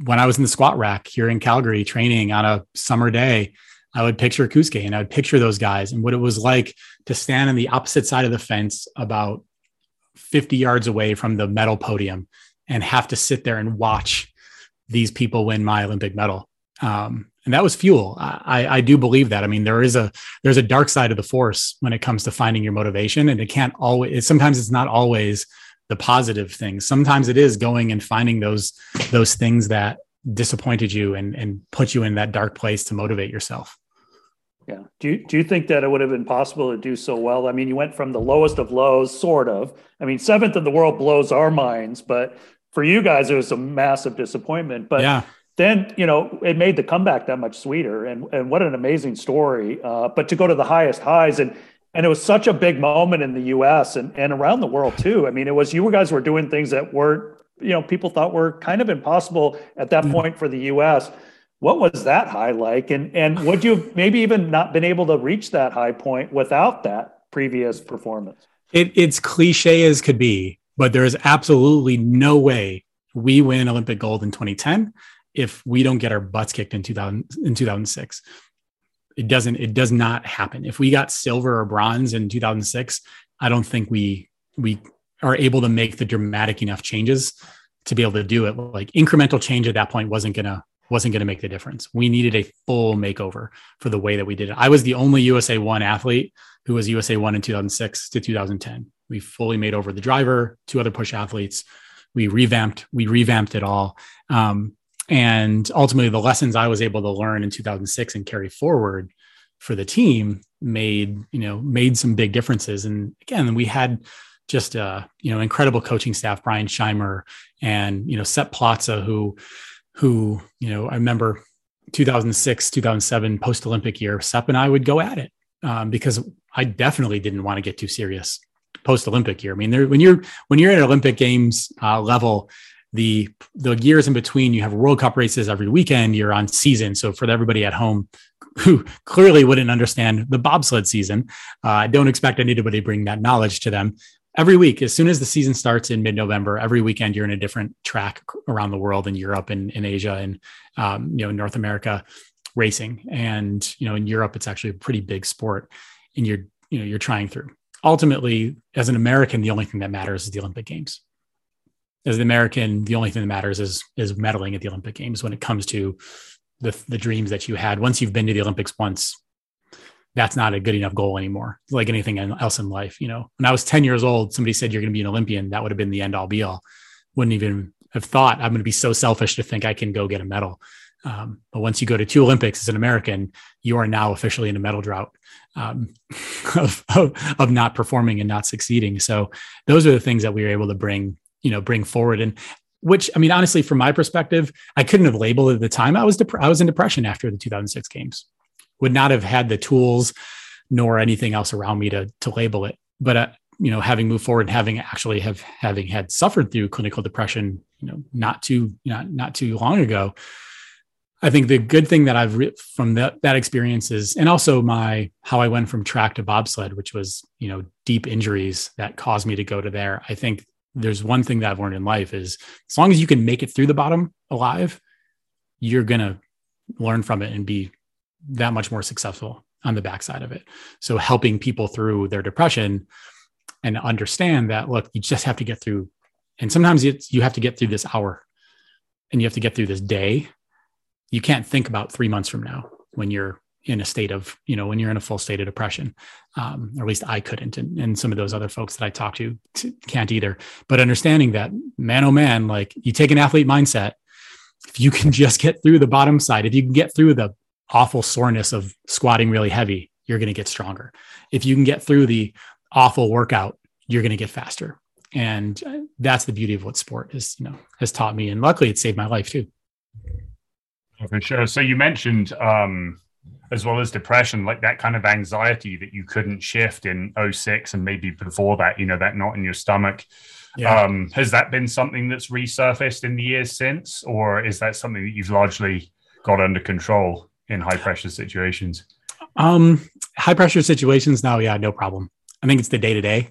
when I was in the squat rack here in Calgary training on a summer day, I would picture Kuske and I would picture those guys and what it was like to stand on the opposite side of the fence about 50 yards away from the medal podium and have to sit there and watch these people win my Olympic medal. Um, and that was fuel. I, I do believe that. I mean, there is a there's a dark side of the force when it comes to finding your motivation, and it can't always. Sometimes it's not always the positive things. Sometimes it is going and finding those those things that disappointed you and and put you in that dark place to motivate yourself. Yeah. Do you, do you think that it would have been possible to do so well? I mean, you went from the lowest of lows, sort of. I mean, seventh in the world blows our minds, but for you guys, it was a massive disappointment. But yeah then you know it made the comeback that much sweeter. And and what an amazing story. Uh, but to go to the highest highs and and it was such a big moment in the us and, and around the world too. I mean it was you guys were doing things that were you know people thought were kind of impossible at that point for the us what was that high like? And and would you maybe even not been able to reach that high point without that previous performance? It, it's cliche as could be but there is absolutely no way we win olympic gold in 2010 if we don't get our butts kicked in 2000 in 2006 it doesn't it does not happen. If we got silver or bronze in 2006 i don't think we we are able to make the dramatic enough changes to be able to do it. Like incremental change at that point wasn't gonna wasn't gonna make the difference. We needed a full makeover for the way that we did it. I was the only usa one athlete who was usa one in 2006 to 2010 we fully made over the driver two other push athletes. We revamped we revamped it all. Um, and ultimately the lessons i was able to learn in 2006 and carry forward for the team made you know made some big differences. And again we had just a you know incredible coaching staff brian shimer and you know Sepp Plaza who who you know i remember 2006 2007 post olympic year Sepp and i would go at it um, because i definitely didn't want to get too serious post olympic year. I mean there, when you're when you're at olympic games uh, level the the years in between you have world cup races every weekend you're on season. So for everybody at home who clearly wouldn't understand the bobsled season uh, i don't expect anybody to bring that knowledge to them. Every week as soon as the season starts in mid-november every weekend you're in a different track around the world in europe and in asia and um, you know north america racing. And you know in europe it's actually a pretty big sport and you're you know you're trying through. Ultimately as an american the only thing that matters is the olympic games as an American, the only thing that matters is is medaling at the Olympic Games when it comes to the the dreams that you had. Once you've been to the Olympics once, that's not a good enough goal anymore. Like anything else in life, you know. When I was 10 years old, somebody said you're going to be an Olympian. That would have been the end all be all. Wouldn't even have thought I'm going to be so selfish to think I can go get a medal. Um, but once you go to two Olympics as an American, you are now officially in a medal drought um, of, of, of not performing and not succeeding. So those are the things that we were able to bring, you know, bring forward. And which I mean, honestly, from my perspective, I couldn't have labeled at the time. I was dep- I was in depression after the 2006 games. Would not have had the tools nor anything else around me to to label it. But uh, you know, having moved forward and having actually have having had suffered through clinical depression, you know, not too not not too long ago, I think the good thing that I've re- from that that experience is, and also my how I went from track to bobsled, which was you know deep injuries that caused me to go to there. I think there's one thing that I've learned in life is as long as you can make it through the bottom alive, you're gonna learn from it and be that much more successful on the backside of it. So helping people through their depression and understand that look, you just have to get through, and sometimes it's you have to get through this hour, and you have to get through this day you can't think about three months from now when you're in a state of, you know, when you're in a full state of depression. Um, or at least I couldn't. And, and some of those other folks that I talk to can't either. But understanding that, man, oh man, like you take an athlete mindset, if you can just get through the bottom side, if you can get through the awful soreness of squatting really heavy, you're going to get stronger. If you can get through the awful workout, you're going to get faster. And uh, that's the beauty of what sport is, you know, has taught me. And luckily it saved my life too. For sure. So you mentioned, um, as well as depression, like that kind of anxiety that you couldn't shift in 06 and maybe before that, you know, that knot in your stomach. Yeah. Um, has that been something that's resurfaced in the years since, or is that something that you've largely got under control in high pressure situations? Um, high pressure situations now, yeah, no problem. I think it's the day to day,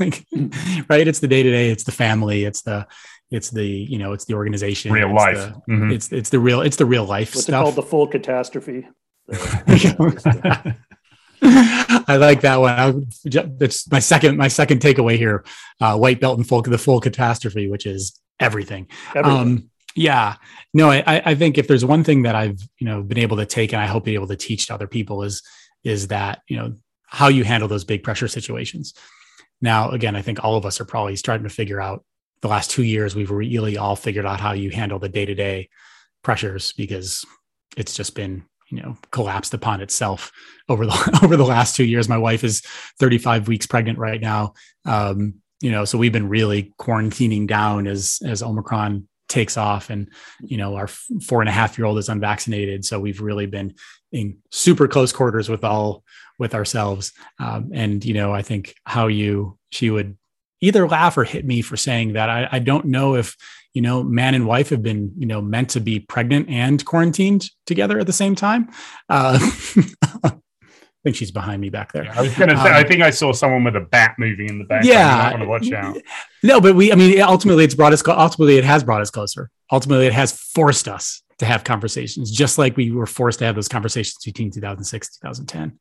right? It's the day to day. It's the family. It's the it's the you know it's the organization real it's life the, mm-hmm. it's it's the real it's the real life what's stuff. called the full catastrophe I like that one. It's my second my second takeaway here. Uh, white belt and full the full catastrophe, which is everything. everything. Um, yeah, no, I, I think if there's one thing that I've you know been able to take and I hope be able to teach to other people is is that you know how you handle those big pressure situations. Now, again, I think all of us are probably starting to figure out the last two years, we've really all figured out how you handle the day to day pressures because it's just been you know collapsed upon itself over the over the last two years. My wife is 35 weeks pregnant right now. Um, you know, so we've been really quarantining down as as Omicron takes off, and you know, our four and a half year old is unvaccinated, so we've really been in super close quarters with all with ourselves. Um, and you know, I think how you she would either laugh or hit me for saying that. I, I don't know if you know man and wife have been you know meant to be pregnant and quarantined together at the same time. Uh, I think she's behind me back there. Yeah, I was going to say, um, I think I saw someone with a bat moving in the back. Yeah, want to watch out. No, but we, I mean, ultimately, it's brought us. Ultimately, it has brought us closer. Ultimately, it has forced us to have conversations, just like we were forced to have those conversations between 2006 2010.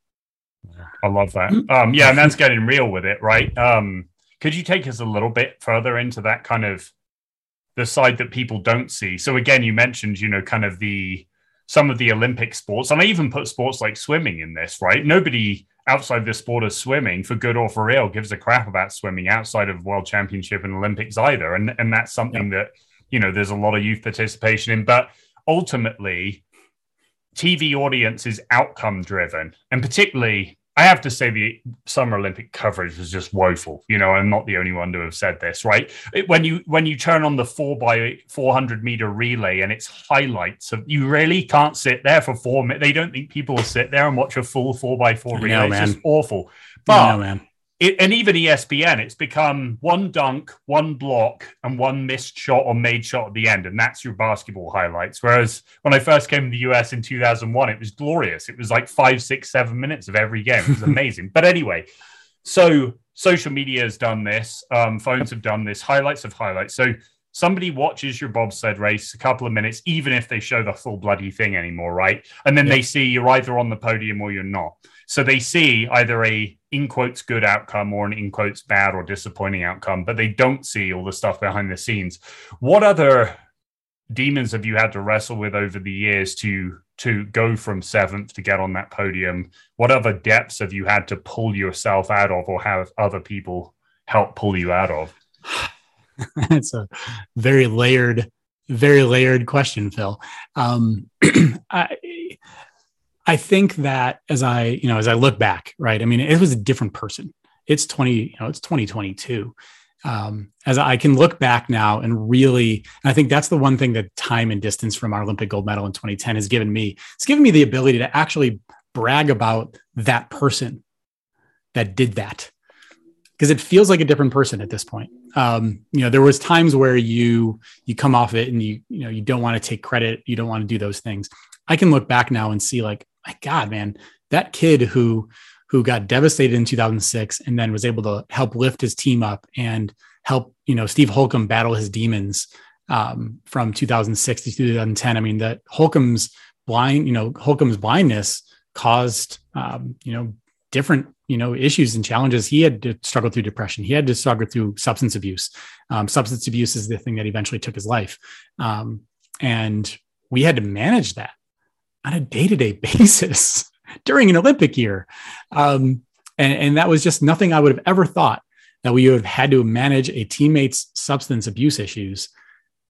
I love that. Um, yeah, and that's getting real with it, right? Um, could you take us a little bit further into that kind of the side that people don't see? So again, you mentioned, you know, kind of the some of the Olympic sports, and I even put sports like swimming in this, right? Nobody outside the sport of swimming, for good or for ill, gives a crap about swimming outside of World Championship and Olympics either. And and that's something that, you know, there's a lot of youth participation in. But ultimately, TV audience is outcome driven. And particularly I have to say the Summer Olympic coverage was just woeful. You know, I'm not the only one to have said this, right? It, when you when you turn on the four by 400 meter relay and it's highlights of, you really can't sit there for four minutes. They don't think people will sit there and watch a full four by four relay. Know, it's just awful. But know, man it, and even ESPN, it's become one dunk, one block, and one missed shot or made shot at the end, and that's your basketball highlights. Whereas when I first came to the US in 2001, it was glorious. It was like five, six, seven minutes of every game. It was amazing. but anyway, so social media has done this, um, phones have done this, highlights of highlights. So somebody watches your bobsled race a couple of minutes, even if they show the full bloody thing anymore, right? And then they see you're either on the podium or you're not. So they see either a in quotes good outcome or an in quotes bad or disappointing outcome, but they don't see all the stuff behind the scenes. What other demons have you had to wrestle with over the years to to go from seventh to get on that podium? What other depths have you had to pull yourself out of, or have other people help pull you out of? it's a very layered, very layered question, Phil. Um, I, I think that as I, you know, as I look back, right? I mean, it was a different person. It's 20, you know, it's 2022 um, as I can look back now and really, and I think that's the one thing that time and distance from our Olympic gold medal in 2010 has given me. It's given me the ability to actually brag about that person that did that because it feels like a different person at this point. Um, you know, there was times where you you come off it and you you know you don't want to take credit, you don't want to do those things. I can look back now and see like, my God, man, that kid who who got devastated in 2006 and then was able to help lift his team up and help you know Steve Holcomb battle his demons um, from 2006 to 2010. I mean that Holcomb's blind, you know, Holcomb's blindness caused um, you know different you know issues and challenges. He had to struggle through depression. He had to struggle through substance abuse. Um, substance abuse is the thing that eventually took his life, um, and we had to manage that on a day to day basis during an Olympic year. Um, and, and that was just nothing I would have ever thought that we would have had to manage a teammate's substance abuse issues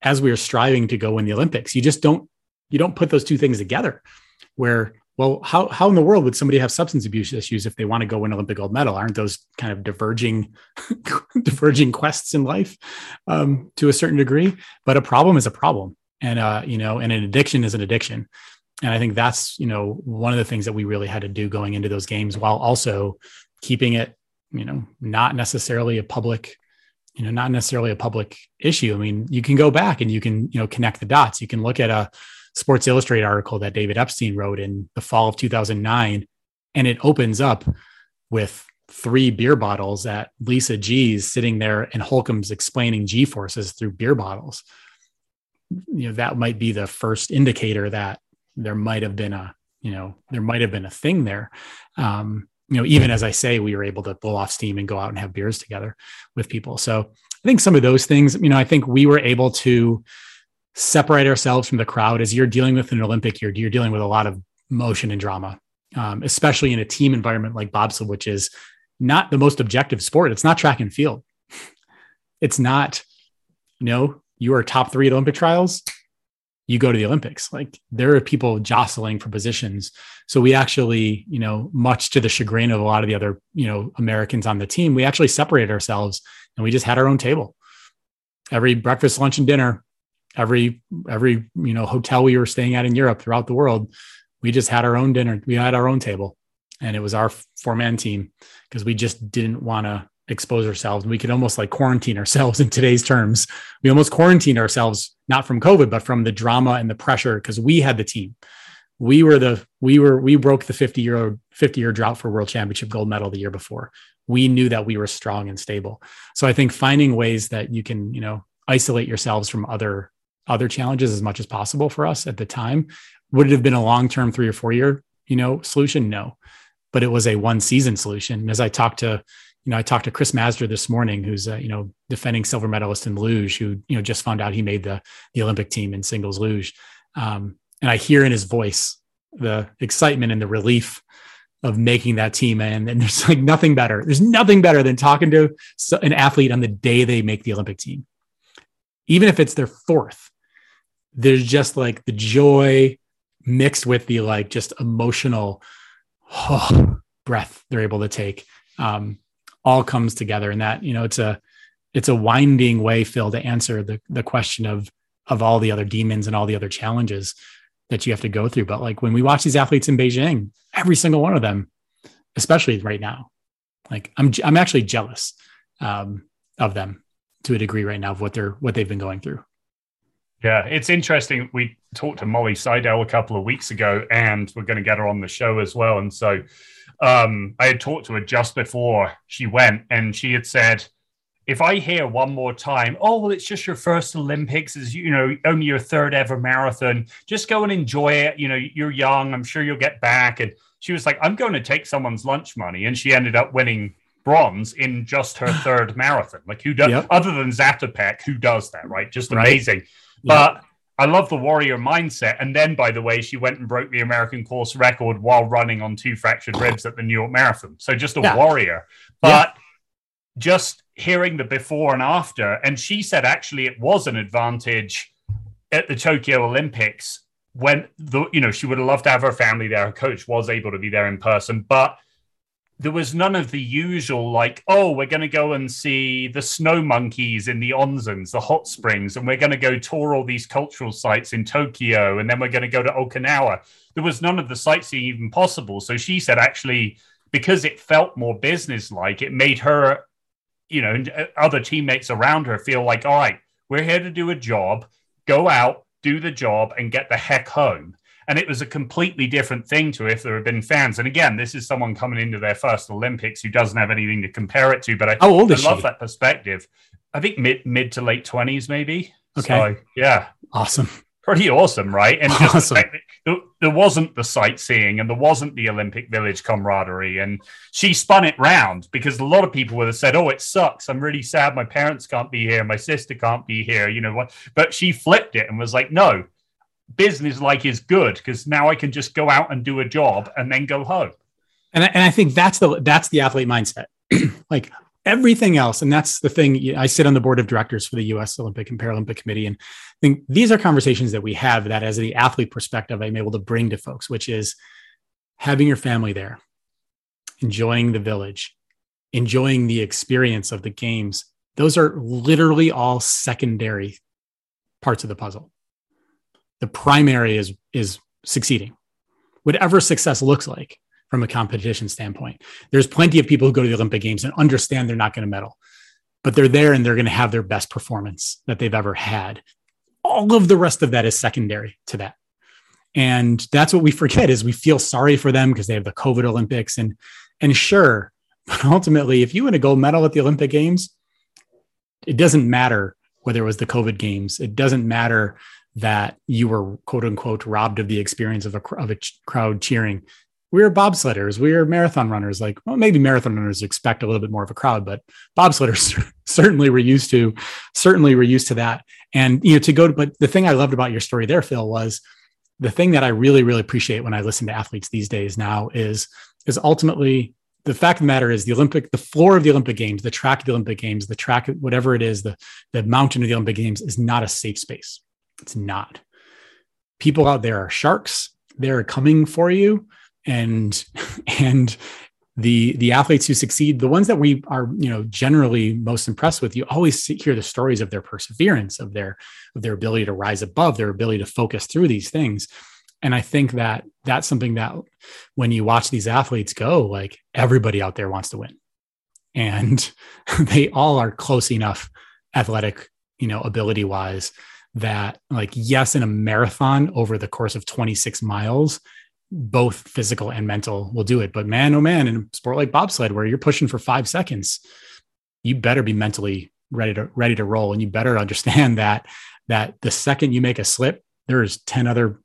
as we are striving to go in the Olympics. You just don't you don't put those two things together. Where well, how how in the world would somebody have substance abuse issues if they want to go win Olympic gold medal? Aren't those kind of diverging diverging quests in life um, to a certain degree? But a problem is a problem, and uh, you know, and an addiction is an addiction and I think that's you know one of the things that we really had to do going into those games, while also keeping it you know not necessarily a public you know not necessarily a public issue. I mean, you can go back and you can you know connect the dots. You can look at a Sports Illustrated article that David Epstein wrote in the fall of 2009, and it opens up with three beer bottles at Lisa G's sitting there and Holcomb's explaining G forces through beer bottles. You know, that might be the first indicator that there might have been a you know there might have been a thing there. Um, you know even as i say we were able to blow off steam and go out and have beers together with people. So i think some of those things you know i think we were able to separate ourselves from the crowd. As you're dealing with an olympic year you're dealing with a lot of motion and drama um, especially in a team environment like bobsled which is not the most objective sport. It's not track and field. It's not you know you are top three at olympic trials you go to the Olympics. Like there are people jostling for positions. So we actually, you know, much to the chagrin of a lot of the other, you know, Americans on the team, we actually separated ourselves and we just had our own table. Every breakfast, lunch, and dinner, every every you know hotel we were staying at in Europe throughout the world, we just had our own dinner. We had our own table, and it was our four man team because we just didn't want to expose ourselves. We could almost like quarantine ourselves in today's terms. We almost quarantined ourselves not from COVID, but from the drama and the pressure because we had the team. We were the we were we broke the 50 year 50 year drought for world championship gold medal the year before. We knew that we were strong and stable. So I think finding ways that you can, you know, isolate yourselves from other other challenges as much as possible for us at the time. Would it have been a long-term 3 or 4 year, you know, solution? No. But it was a one season solution. As I talked to you know, I talked to Chris Mazdzer this morning, who's a, you know defending silver medalist in luge, who you know just found out he made the the Olympic team in singles luge, um, and I hear in his voice the excitement and the relief of making that team, and, and there's like nothing better. There's nothing better than talking to an athlete on the day they make the Olympic team, even if it's their fourth. There's just like the joy mixed with the like just emotional oh, breath they're able to take. Um, all comes together and that you know it's a it's a winding way phil to answer the the question of of all the other demons and all the other challenges that you have to go through but like when we watch these athletes in beijing every single one of them especially right now like i'm i'm actually jealous um, of them to a degree right now of what they're what they've been going through yeah, it's interesting. We talked to Molly Seidel a couple of weeks ago, and we're going to get her on the show as well. And so um, I had talked to her just before she went, and she had said, if I hear one more time, oh well, it's just your first Olympics, is you know only your third ever marathon. Just go and enjoy it. You know, you're young. I'm sure you'll get back. And she was like, I'm going to take someone's lunch money, and she ended up winning bronze in just her third marathon. Like who does, yep. other than Zatopek, who does that? Right? Just amazing. Right. But I love the warrior mindset. And then, by the way, she went and broke the American course record while running on two fractured ribs at the New York Marathon. So just a yeah. warrior. But yeah. just hearing the before and after, and she said actually it was an advantage at the Tokyo Olympics when the you know she would have loved to have her family there. Her coach was able to be there in person, but there was none of the usual like, oh, we're going to go and see the snow monkeys in the onsens, the hot springs, and we're going to go tour all these cultural sites in Tokyo, and then we're going to go to Okinawa. There was none of the sightseeing even possible. So she said, actually, because it felt more business-like, it made her, you know, uh, other teammates around her feel like, all right, we're here to do a job, go out, do the job, and get the heck home and it was a completely different thing to if there had been fans. And again, this is someone coming into their first Olympics who doesn't have anything to compare it to. But I, How old is I love she? that perspective. I think mid mid to late twenties, maybe. Okay. So, yeah. Awesome. Pretty awesome, right? And awesome. there, there wasn't the sightseeing and there wasn't the Olympic Village camaraderie. And she spun it round because a lot of people would have said, Oh, it sucks. I'm really sad my parents can't be here. My sister can't be here. You know what? But she flipped it and was like, No, business like is good because now I can just go out and do a job and then go home. And I, and I think that's the that's the athlete mindset. like everything else, and that's the thing. I sit on the board of directors for the U.S. Olympic and Paralympic Committee, and I think these are conversations that we have that, as the athlete perspective, I'm able to bring to folks, which is having your family there, enjoying the village, enjoying the experience of the games. Those are literally all secondary parts of the puzzle the primary is is succeeding whatever success looks like from a competition standpoint. There's plenty of people who go to the olympic games and understand they're not going to medal but they're there and they're going to have their best performance that they've ever had. All of the rest of that is secondary to that. And that's what we forget is we feel sorry for them because they have the covid olympics. And and sure but ultimately if you win a gold medal at the olympic games it doesn't matter whether it was the covid games. It doesn't matter that you were quote unquote robbed of the experience of a, of a crowd cheering. We are bobsledders, we are marathon runners. Like, well, maybe marathon runners expect a little bit more of a crowd, but bobsledders certainly were used to, certainly were used to that. And you know, to go to, but the thing I loved about your story there, Phil, was the thing that I really, really appreciate when I listen to athletes these days now is is ultimately the fact of the matter is the Olympic, the floor of the Olympic Games, the track of the Olympic Games, the track, whatever it is, the the mountain of the Olympic Games is not a safe space. It's not. People out there are sharks. They're coming for you. And and the the athletes who succeed, the ones that we are, you know, generally most impressed with, you always hear the stories of their perseverance, of their of their ability to rise above, their ability to focus through these things. And I think that that's something that when you watch these athletes go, like everybody out there wants to win. And they all are close enough athletic, you know, ability wise that like yes in a marathon over the course of 26 miles both physical and mental will do it. But man oh man in a sport like bobsled where you're pushing for 5 seconds you better be mentally ready to ready to roll. And you better understand that that the second you make a slip there's 10 other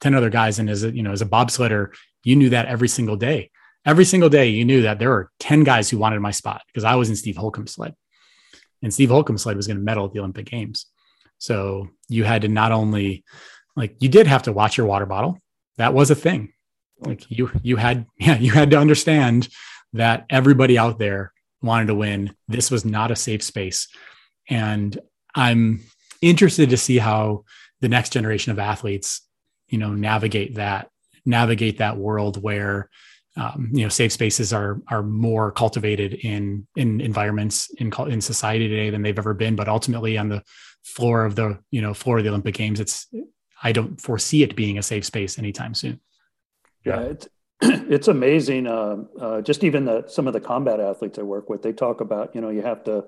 10 other guys. And as a you know as a bobsledder you knew that every single day. Every single day you knew that there were 10 guys who wanted my spot because I was in Steve Holcomb's sled. And Steve Holcomb's sled was going to medal at the Olympic Games so you had to not only like you did have to watch your water bottle. That was a thing. Like you you had yeah, you had to understand that everybody out there wanted to win. This was not a safe space. And I'm interested to see how the next generation of athletes, you know, navigate that navigate that world where um, you know safe spaces are are more cultivated in in environments in in society today than they've ever been but ultimately on the floor of the you know floor of the Olympic Games. It's I don't foresee it being a safe space anytime soon. Yeah, it's it's amazing. Uh, uh, just even the some of the combat athletes I work with, they talk about you know you have to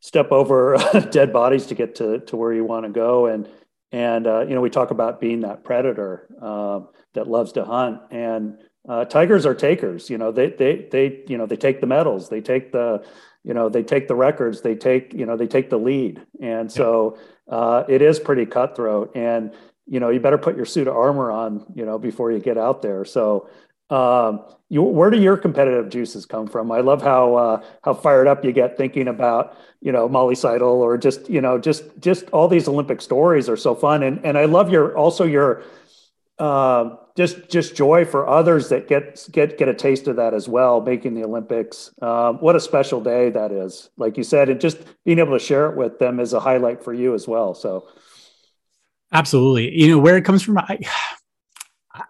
step over dead bodies to get to to where you want to go, and and uh, you know we talk about being that predator um, that loves to hunt and. Uh, tigers are takers, you know. They they they you know they take the medals, they take the you know they take the records they take you know they take the lead. And so uh, it is pretty cutthroat. And you know you better put your suit of armor on you know before you get out there. So Um, you, where do your competitive juices come from? I love how uh, how fired up you get thinking about you know Molly Seidel or just you know just just all these Olympic stories are so fun, and and I love your also your uh, just just joy for others that get get get a taste of that as well, making the Olympics. Um, what a special day that is! Like you said, and just being able to share it with them is a highlight for you as well. So, absolutely, you know where it comes from. I,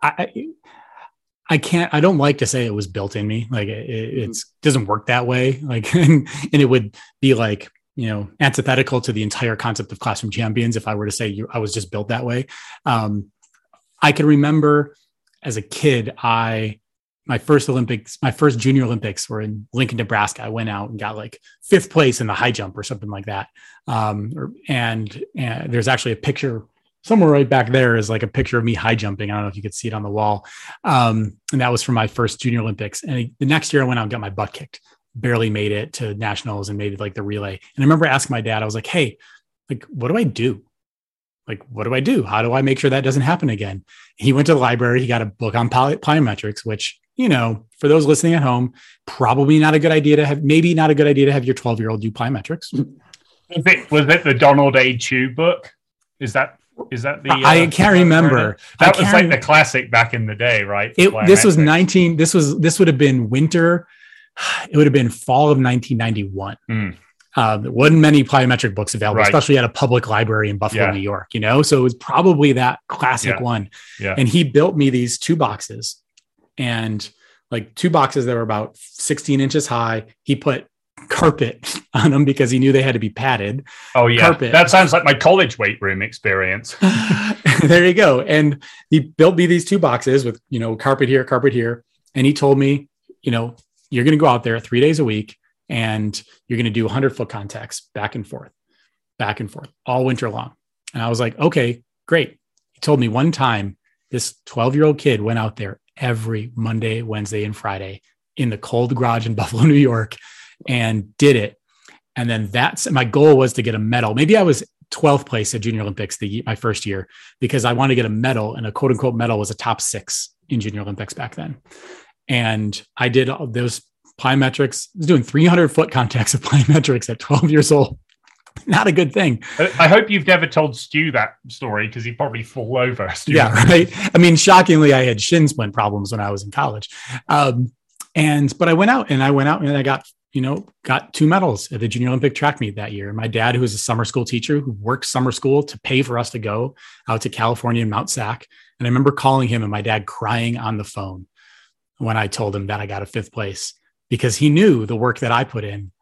I, I can't. I don't like to say it was built in me. Like it, it mm. doesn't work that way. Like and, and it would be like you know antithetical to the entire concept of classroom champions if I were to say you, I was just built that way. Um, I can remember as a kid, I my first Olympics, my first junior Olympics were in Lincoln, Nebraska. I went out and got like fifth place in the high jump or something like that. Um, or, and, and there's actually a picture somewhere right back there is like a picture of me high jumping. I don't know if you could see it on the wall. Um, and that was for my first junior Olympics. And the next year I went out and got my butt kicked, barely made it to nationals and made it like the relay. And I remember asking my dad, I was like, Hey, like, what do I do? Like, what do I do? How do I make sure that doesn't happen again? He went to the library. He got a book on plyometrics, which, you know, for those listening at home, probably not a good idea to have, maybe not a good idea to have your 12 year old do plyometrics. Was it, was it the Donald A. Chu book? Is that is that the? Uh, I can't remember. That was like the classic back in the day, right? It, this was nineteen. This was this would have been winter. It would have been fall of 1991. Mm. Uh, there wasn't many plyometric books available, right. especially at a public library in Buffalo, yeah. New York. You know, so it was probably that classic yeah. one. Yeah. And he built me these two boxes, and like two boxes that were about 16 inches high. He put carpet on them because he knew they had to be padded. Oh yeah, carpet. that sounds like my college weight room experience. there you go. And he built me these two boxes with you know carpet here, carpet here, and he told me, you know, you're going to go out there three days a week and you're going to do 100 foot contacts back and forth, back and forth all winter long. And I was like, okay, great. He told me one time this 12 year old kid went out there every Monday, Wednesday, and Friday in the cold garage in Buffalo, New York and did it. And then that's my goal was to get a medal. Maybe I was 12th place at Junior Olympics the my first year because I wanted to get a medal, and a quote unquote medal was a top six in Junior Olympics back then. And I did those plyometrics. I was doing 300 foot contacts of plyometrics at 12 years old. Not a good thing. I hope you've never told Stu that story because he'd probably fall over. Stu. Yeah, right. I mean, shockingly, I had shin splint problems when I was in college. Um, and but I went out and I went out and I got you know, got two medals at the Junior Olympic track meet that year. My dad, who was a summer school teacher who worked summer school to pay for us to go out to California and Mount Sac. And I remember calling him and my dad crying on the phone when I told him that I got a fifth place because he knew the work that I put in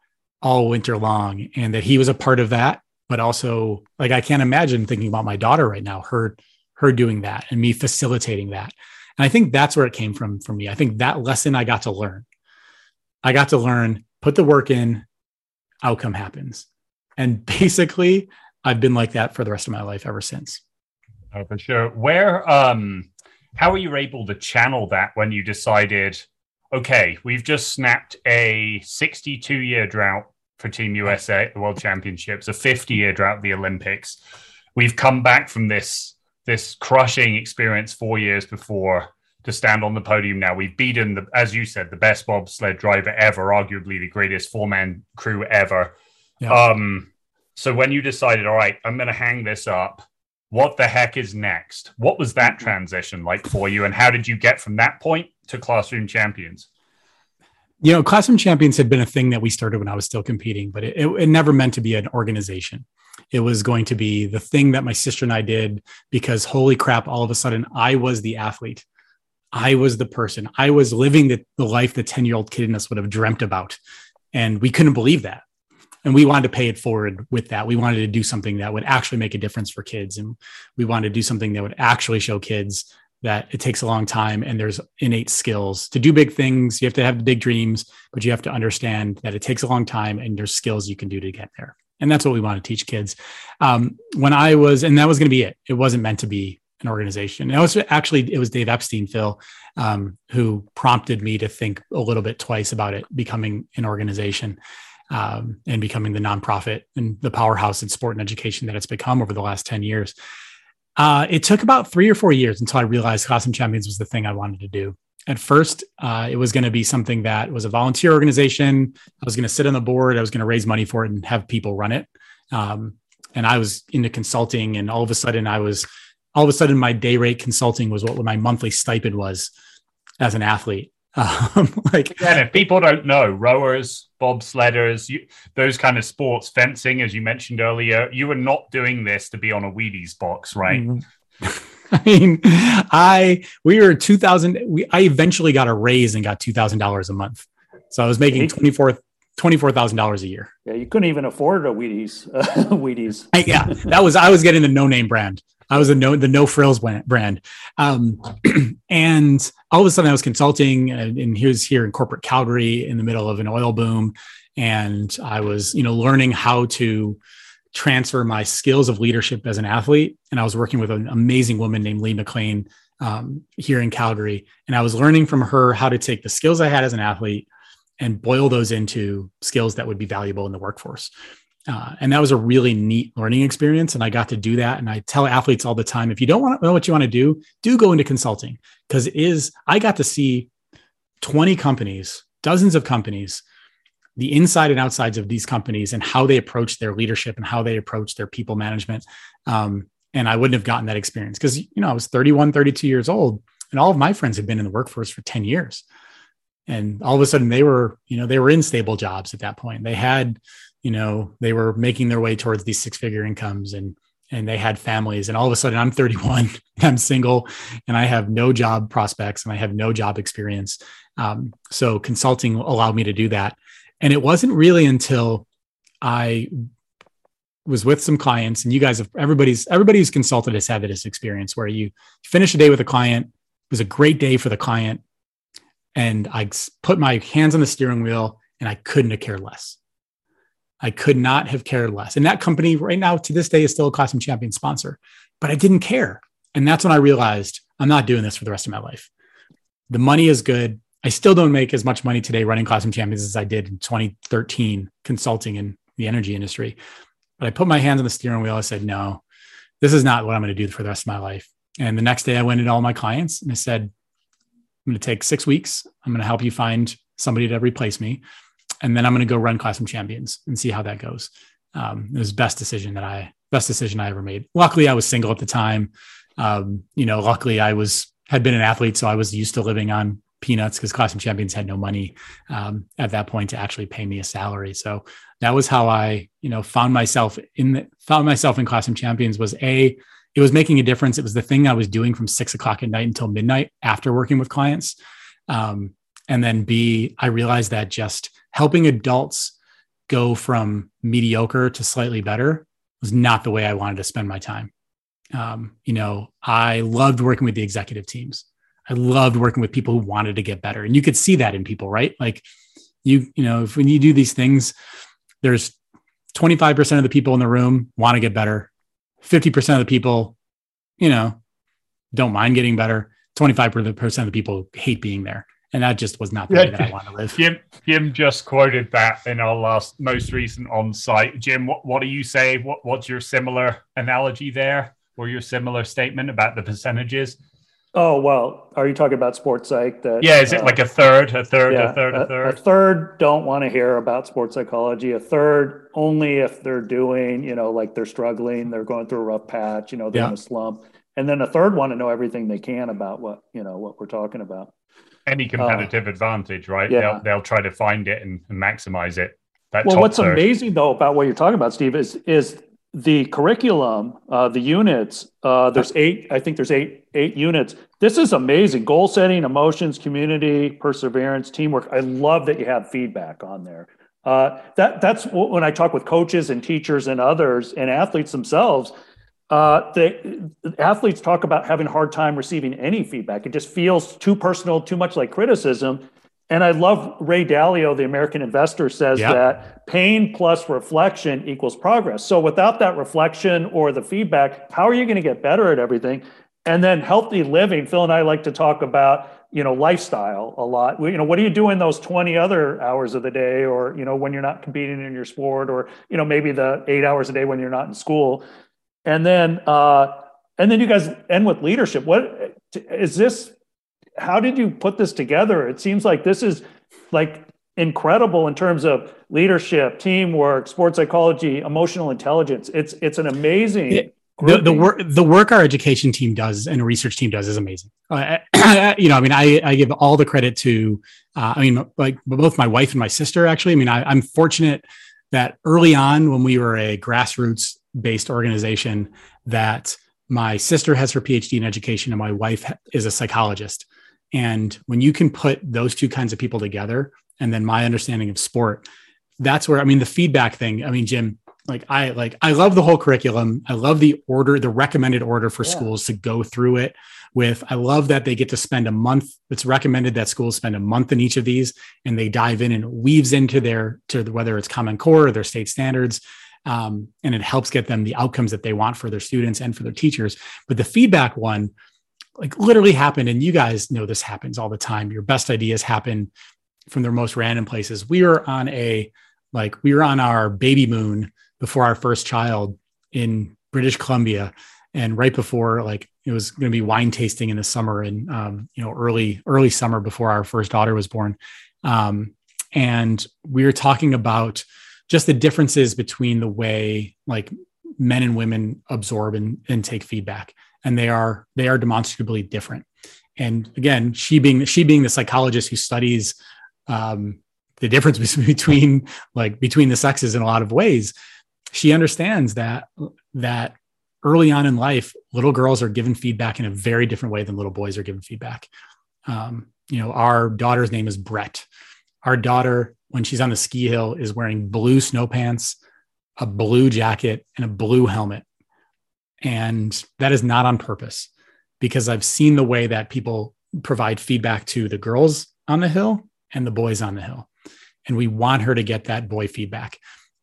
all winter long and that he was a part of that. But also, like, I can't imagine thinking about my daughter right now, her, her doing that and me facilitating that. And I think that's where it came from for me. I think that lesson I got to learn. I got to learn put the work in, outcome happens. And basically, I've been like that for the rest of my life ever since. Oh, for sure. Where, um, how were you able to channel that when you decided, okay, we've just snapped a 62 year drought for Team USA at the World Championships, a 50 year drought at the Olympics. We've come back from this this crushing experience four years before to stand on the podium now. We've beaten the, as you said, the best bobsled driver ever, arguably the greatest four man crew ever. Yeah. Um, so when you decided, all right, I'm going to hang this up, what the heck is next? What was that mm-hmm. transition like for you, and how did you get from that point to classroom champions? You know, classroom champions had been a thing that we started when I was still competing, but it, it, it never meant to be an organization. It was going to be the thing that my sister and I did because holy crap, all of a sudden I was the athlete I was the person. I was living the, the life the 10 year old kid in us would have dreamt about. And we couldn't believe that. And we wanted to pay it forward with that. We wanted to do something that would actually make a difference for kids. And we wanted to do something that would actually show kids that it takes a long time and there's innate skills to do big things. You have to have big dreams, but you have to understand that it takes a long time and there's skills you can do to get there. And that's what we want to teach kids. Um, when I was, and that was going to be it. It wasn't meant to be an organization. And it was actually it was Dave Epstein, Phil, um, who prompted me to think a little bit twice about it becoming an organization um, and becoming the nonprofit and the powerhouse in sport and education that it's become over the last ten years. Uh, it took about three or four years until I realized Classroom Champions was the thing I wanted to do. at first, uh, it was going to be something that was a volunteer organization. I was going to sit on the board. I was going to raise money for it and have people run it. Um, and I was into consulting, and all of a sudden, I was all of a sudden my day rate consulting was what my monthly stipend was as an athlete. Um, like, and if people don't know, rowers, bobsledders, you, those kind of sports, fencing, as you mentioned earlier, you were not doing this to be on a Wheaties box, right? Mm-hmm. I mean, I we were two thousand. We I eventually got a raise and got two thousand dollars a month. So I was making twenty four twenty-four thousand dollars a year. Yeah, you couldn't even afford a Wheaties. Uh, Wheaties. I, yeah, that was I was getting the no-name brand. I was a no the no frills brand, um, and all of a sudden I was consulting, and, and he was here in corporate Calgary in the middle of an oil boom, and I was you know learning how to transfer my skills of leadership as an athlete. And I was working with an amazing woman named Lee McLean um, here in Calgary, and I was learning from her how to take the skills I had as an athlete and boil those into skills that would be valuable in the workforce. Uh, and that was a really neat learning experience. And I got to do that. And I tell athletes all the time if you don't want to know what you want to do, do go into consulting because it is, I got to see 20 companies, dozens of companies, the inside and outsides of these companies and how they approach their leadership and how they approach their people management. Um, and I wouldn't have gotten that experience because, you know, I was 31, 32 years old and all of my friends had been in the workforce for 10 years and all of a sudden they were you know they were in stable jobs at that point they had you know they were making their way towards these six figure incomes and and they had families. And all of a sudden i'm 31 i'm single and i have no job prospects and i have no job experience. Um, so consulting allowed me to do that. And it wasn't really until i was with some clients and you guys have everybody's everybody who's consulted has had this experience where you finish a day with a client it was a great day for the client and I put my hands on the steering wheel and I couldn't have cared less. I could not have cared less. And that company right now to this day is still a Classroom Champion sponsor, but I didn't care. And that's when I realized I'm not doing this for the rest of my life. The money is good. I still don't make as much money today running Classroom Champions as I did in 2013 consulting in the energy industry. But I put my hands on the steering wheel. I said, no, this is not what I'm going to do for the rest of my life. And the next day I went into all my clients and I said, I'm going to take six weeks. I'm going to help you find somebody to replace me. And then I'm going to go run Classroom Champions and see how that goes. Um, it was best decision that I, best decision I ever made. Luckily, I was single at the time. Um, you know, luckily I was, had been an athlete. So I was used to living on peanuts because Classroom Champions had no money um, at that point to actually pay me a salary. So that was how I, you know, found myself in the, found myself in Classroom Champions was a, it was making a difference. It was the thing I was doing from six o'clock at night until midnight after working with clients. Um, and then B, I realized that just helping adults go from mediocre to slightly better was not the way I wanted to spend my time. Um, you know, I loved working with the executive teams. I loved working with people who wanted to get better. And you could see that in people, right? Like you, you know, if when you do these things, there's 25% of the people in the room want to get better. 50% of the people, you know, don't mind getting better. 25% of the people hate being there. And that just was not the yeah, way that I want to live. Jim, Jim just quoted that in our last, most recent on site. Jim, what, what do you say? What, what's your similar analogy there or your similar statement about the percentages? Oh well, are you talking about sports psych? That yeah, is it uh, like a third, a third, yeah, a third, a, a third? A third don't want to hear about sports psychology. A third only if they're doing, you know, like they're struggling, they're going through a rough patch, you know, they're yeah. in a slump. And then a third want to know everything they can about what you know what we're talking about. Any competitive uh, advantage, right? Yeah. They'll they'll try to find it and, and maximize it. That well, what's third. amazing though about what you're talking about, Steve, is is the curriculum, uh, the units, uh, there's eight, I think there's eight, eight units. This is amazing. Goal setting, emotions, community, perseverance, teamwork. I love that you have feedback on there. Uh, that that's when I talk with coaches and teachers and others and athletes themselves. Uh, athletes talk about having a hard time receiving any feedback. It just feels too personal, too much like criticism. And I love Ray Dalio, the American investor, says yep. that pain plus reflection equals progress. So without that reflection or the feedback, how are you going to get better at everything? And then healthy living. Phil and I like to talk about, you know, lifestyle a lot. You know, what do you do in those 20 other hours of the day or, you know, when you're not competing in your sport or, you know, maybe the eight hours a day when you're not in school. And then, uh, and then you guys end with leadership. What is this how did you put this together? It seems like this is like incredible in terms of leadership, teamwork, sports psychology, emotional intelligence. It's it's an amazing. The, the work the work our education team does and research team does is amazing. Uh, you know, I mean, I I give all the credit to. Uh, I mean, like both my wife and my sister. Actually, I mean, I, I'm fortunate that early on when we were a grassroots based organization, that my sister has her PhD in education and my wife is a psychologist. And when you can put those two kinds of people together, and then my understanding of sport, that's where I mean the feedback thing. I mean, Jim, like I like I love the whole curriculum. I love the order, the recommended order for yeah. schools to go through it with. I love that they get to spend a month. It's recommended that schools spend a month in each of these and they dive in and weaves into their to whether it's common core or their state standards. Um, and it helps get them the outcomes that they want for their students and for their teachers. But the feedback one, like literally happened, and you guys know this happens all the time. Your best ideas happen from their most random places. We were on a like we were on our baby moon before our first child in British Columbia, and right before like it was going to be wine tasting in the summer and um, you know early early summer before our first daughter was born, um, and we were talking about just the differences between the way like men and women absorb and, and take feedback and they are they are demonstrably different. And again she being she being the psychologist who studies um, the difference between like between the sexes in a lot of ways she understands that that early on in life little girls are given feedback in a very different way than little boys are given feedback um, you know our daughter's name is brett our daughter when she's on the ski hill is wearing blue snow pants a blue jacket and a blue helmet and that is not on purpose because i've seen the way that people provide feedback to the girls on the hill and the boys on the hill. And we want her to get that boy feedback.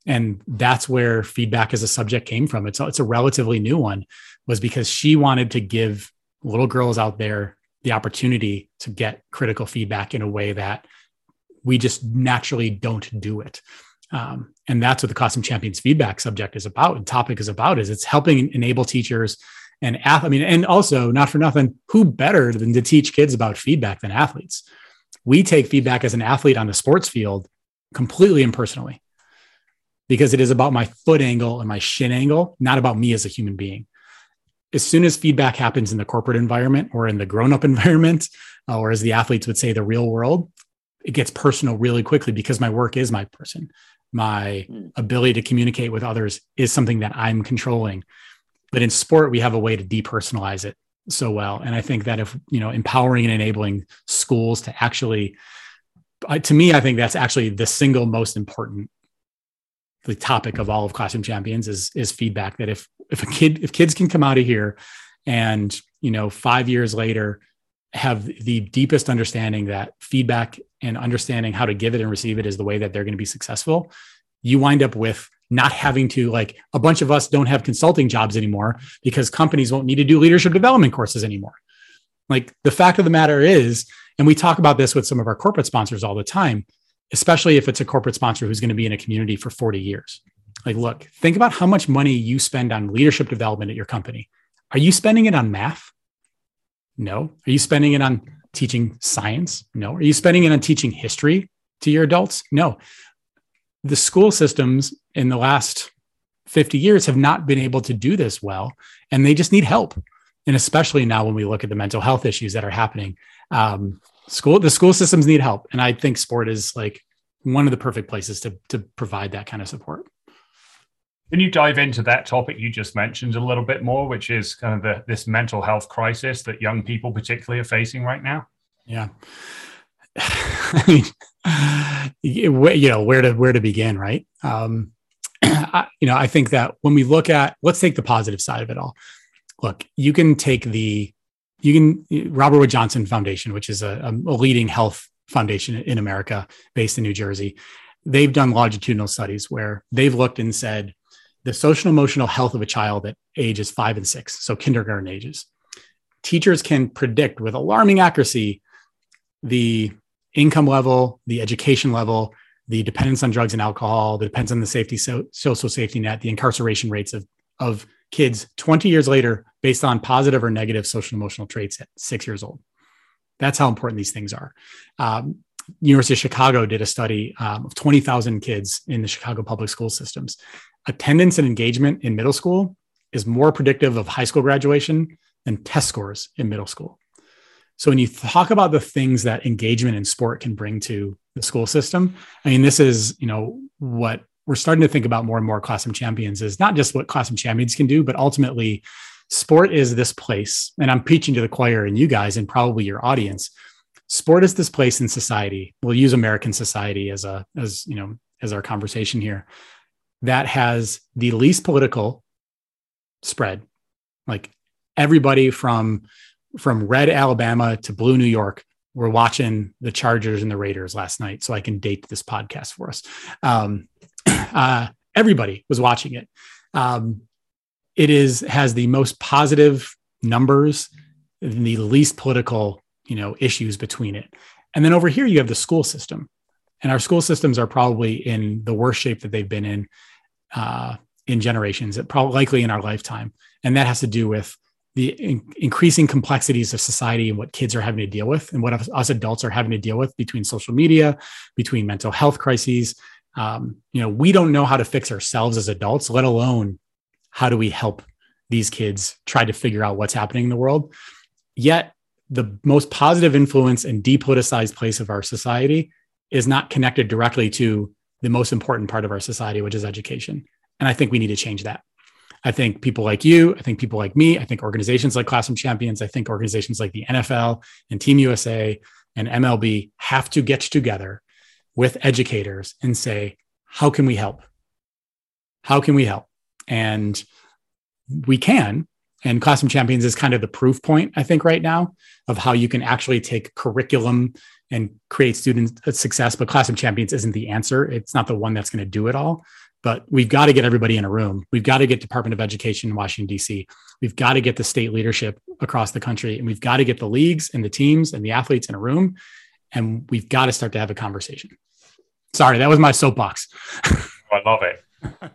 And that's where feedback as a subject came from. It's, it's a relatively new one, was because she wanted to give little girls out there the opportunity to get critical feedback in a way that we just naturally don't do it. Um, and that's what the Classroom Champions feedback subject is about and topic is about is it's helping enable teachers and ath- I mean, and also not for nothing, who better than to teach kids about feedback than athletes? we take feedback as an athlete on the sports field completely impersonally because it is about my foot angle and my shin angle, not about me as a human being. As soon as feedback happens in the corporate environment or in the grown up environment, uh, or as the athletes would say, the real world, it gets personal really quickly because my work is my person. My hmm. ability to communicate with others is something that I'm controlling. But in sport, we have a way to depersonalize it so well. And I think that if, you know, empowering and enabling schools to actually, to me, I think that's actually the single most important the topic of all of classroom champions is is feedback that if if a kid if kids can come out of here and you know 5 years later have the deepest understanding that feedback and understanding how to give it and receive it is the way that they're going to be successful you wind up with not having to like a bunch of us don't have consulting jobs anymore because companies won't need to do leadership development courses anymore. Like the fact of the matter is, and we talk about this with some of our corporate sponsors all the time, especially if it's a corporate sponsor who's going to be in a community for 40 years. Like, look, think about how much money you spend on leadership development at your company. Are you spending it on math? No. Are you spending it on teaching science? No. Are you spending it on teaching history to your adults? No the school systems in the last 50 years have not been able to do this well, and they just need help. And especially now when we look at the mental health issues that are happening, um, school the school systems need help, and I think sport is like one of the perfect places to to provide that kind of support. Can you dive into that topic you just mentioned a little bit more, which is kind of the, this mental health crisis that young people particularly are facing right now? Yeah. I mean, you know where to where to begin, right? Um, I, you know, I think that when we look at, let's take the positive side of it all. Look, you can take the, you can Robert Wood Johnson Foundation, which is a, a leading health foundation in America, based in New Jersey. They've done longitudinal studies where they've looked and said the social emotional health of a child at ages five and six, so kindergarten ages. Teachers can predict with alarming accuracy the income level, the education level, the dependence on drugs and alcohol, the dependence on the safety so, social safety net, the incarceration rates of of kids 20 years later based on positive or negative social emotional traits at six years old. That's how important these things are. Um, University of Chicago did a study um, of 20,000 kids in the Chicago public school systems. Attendance and engagement in middle school is more predictive of high school graduation than test scores in middle school. So when you talk about the things that engagement in sport can bring to the school system, I mean, this is, you know, what we're starting to think about more and more classroom champions is not just what classroom champions can do, but ultimately sport is this place. And I'm preaching to the choir and you guys and probably your audience. Sport is this place in society. We'll use American society as a, as, you know, as our conversation here that has the least political spread. Like everybody from from red Alabama to blue New York were watching the Chargers and the Raiders last night, so I can date this podcast for us. Um, uh, everybody was watching it. Um, it is has the most positive numbers, the least political, you know, issues between it. And then over here you have the school system, and our school systems are probably in the worst shape that they've been in uh, in generations, probably likely in our lifetime, and that has to do with the in- increasing complexities of society and what kids are having to deal with and what us adults are having to deal with between social media between mental health crises. Um, you know we don't know how to fix ourselves as adults let alone how do we help these kids try to figure out what's happening in the world yet the most positive influence and depoliticized place of our society is not connected directly to the most important part of our society which is education and i think we need to change that I think people like you, I think people like me, I think organizations like Classroom Champions, I think organizations like the NFL and Team USA and MLB have to get together with educators and say, how can we help? How can we help? And we can. And Classroom Champions is kind of the proof point, I think, right now of how you can actually take curriculum and create student success. But Classroom Champions isn't the answer. It's not the one that's going to do it all but we've got to get everybody in a room. We've got to get Department of Education in Washington, D.C. We've got to get the state leadership across the country, and we've got to get the leagues and the teams and the athletes in a room, and we've got to start to have a conversation. Sorry, that was my soapbox. Oh, I love it.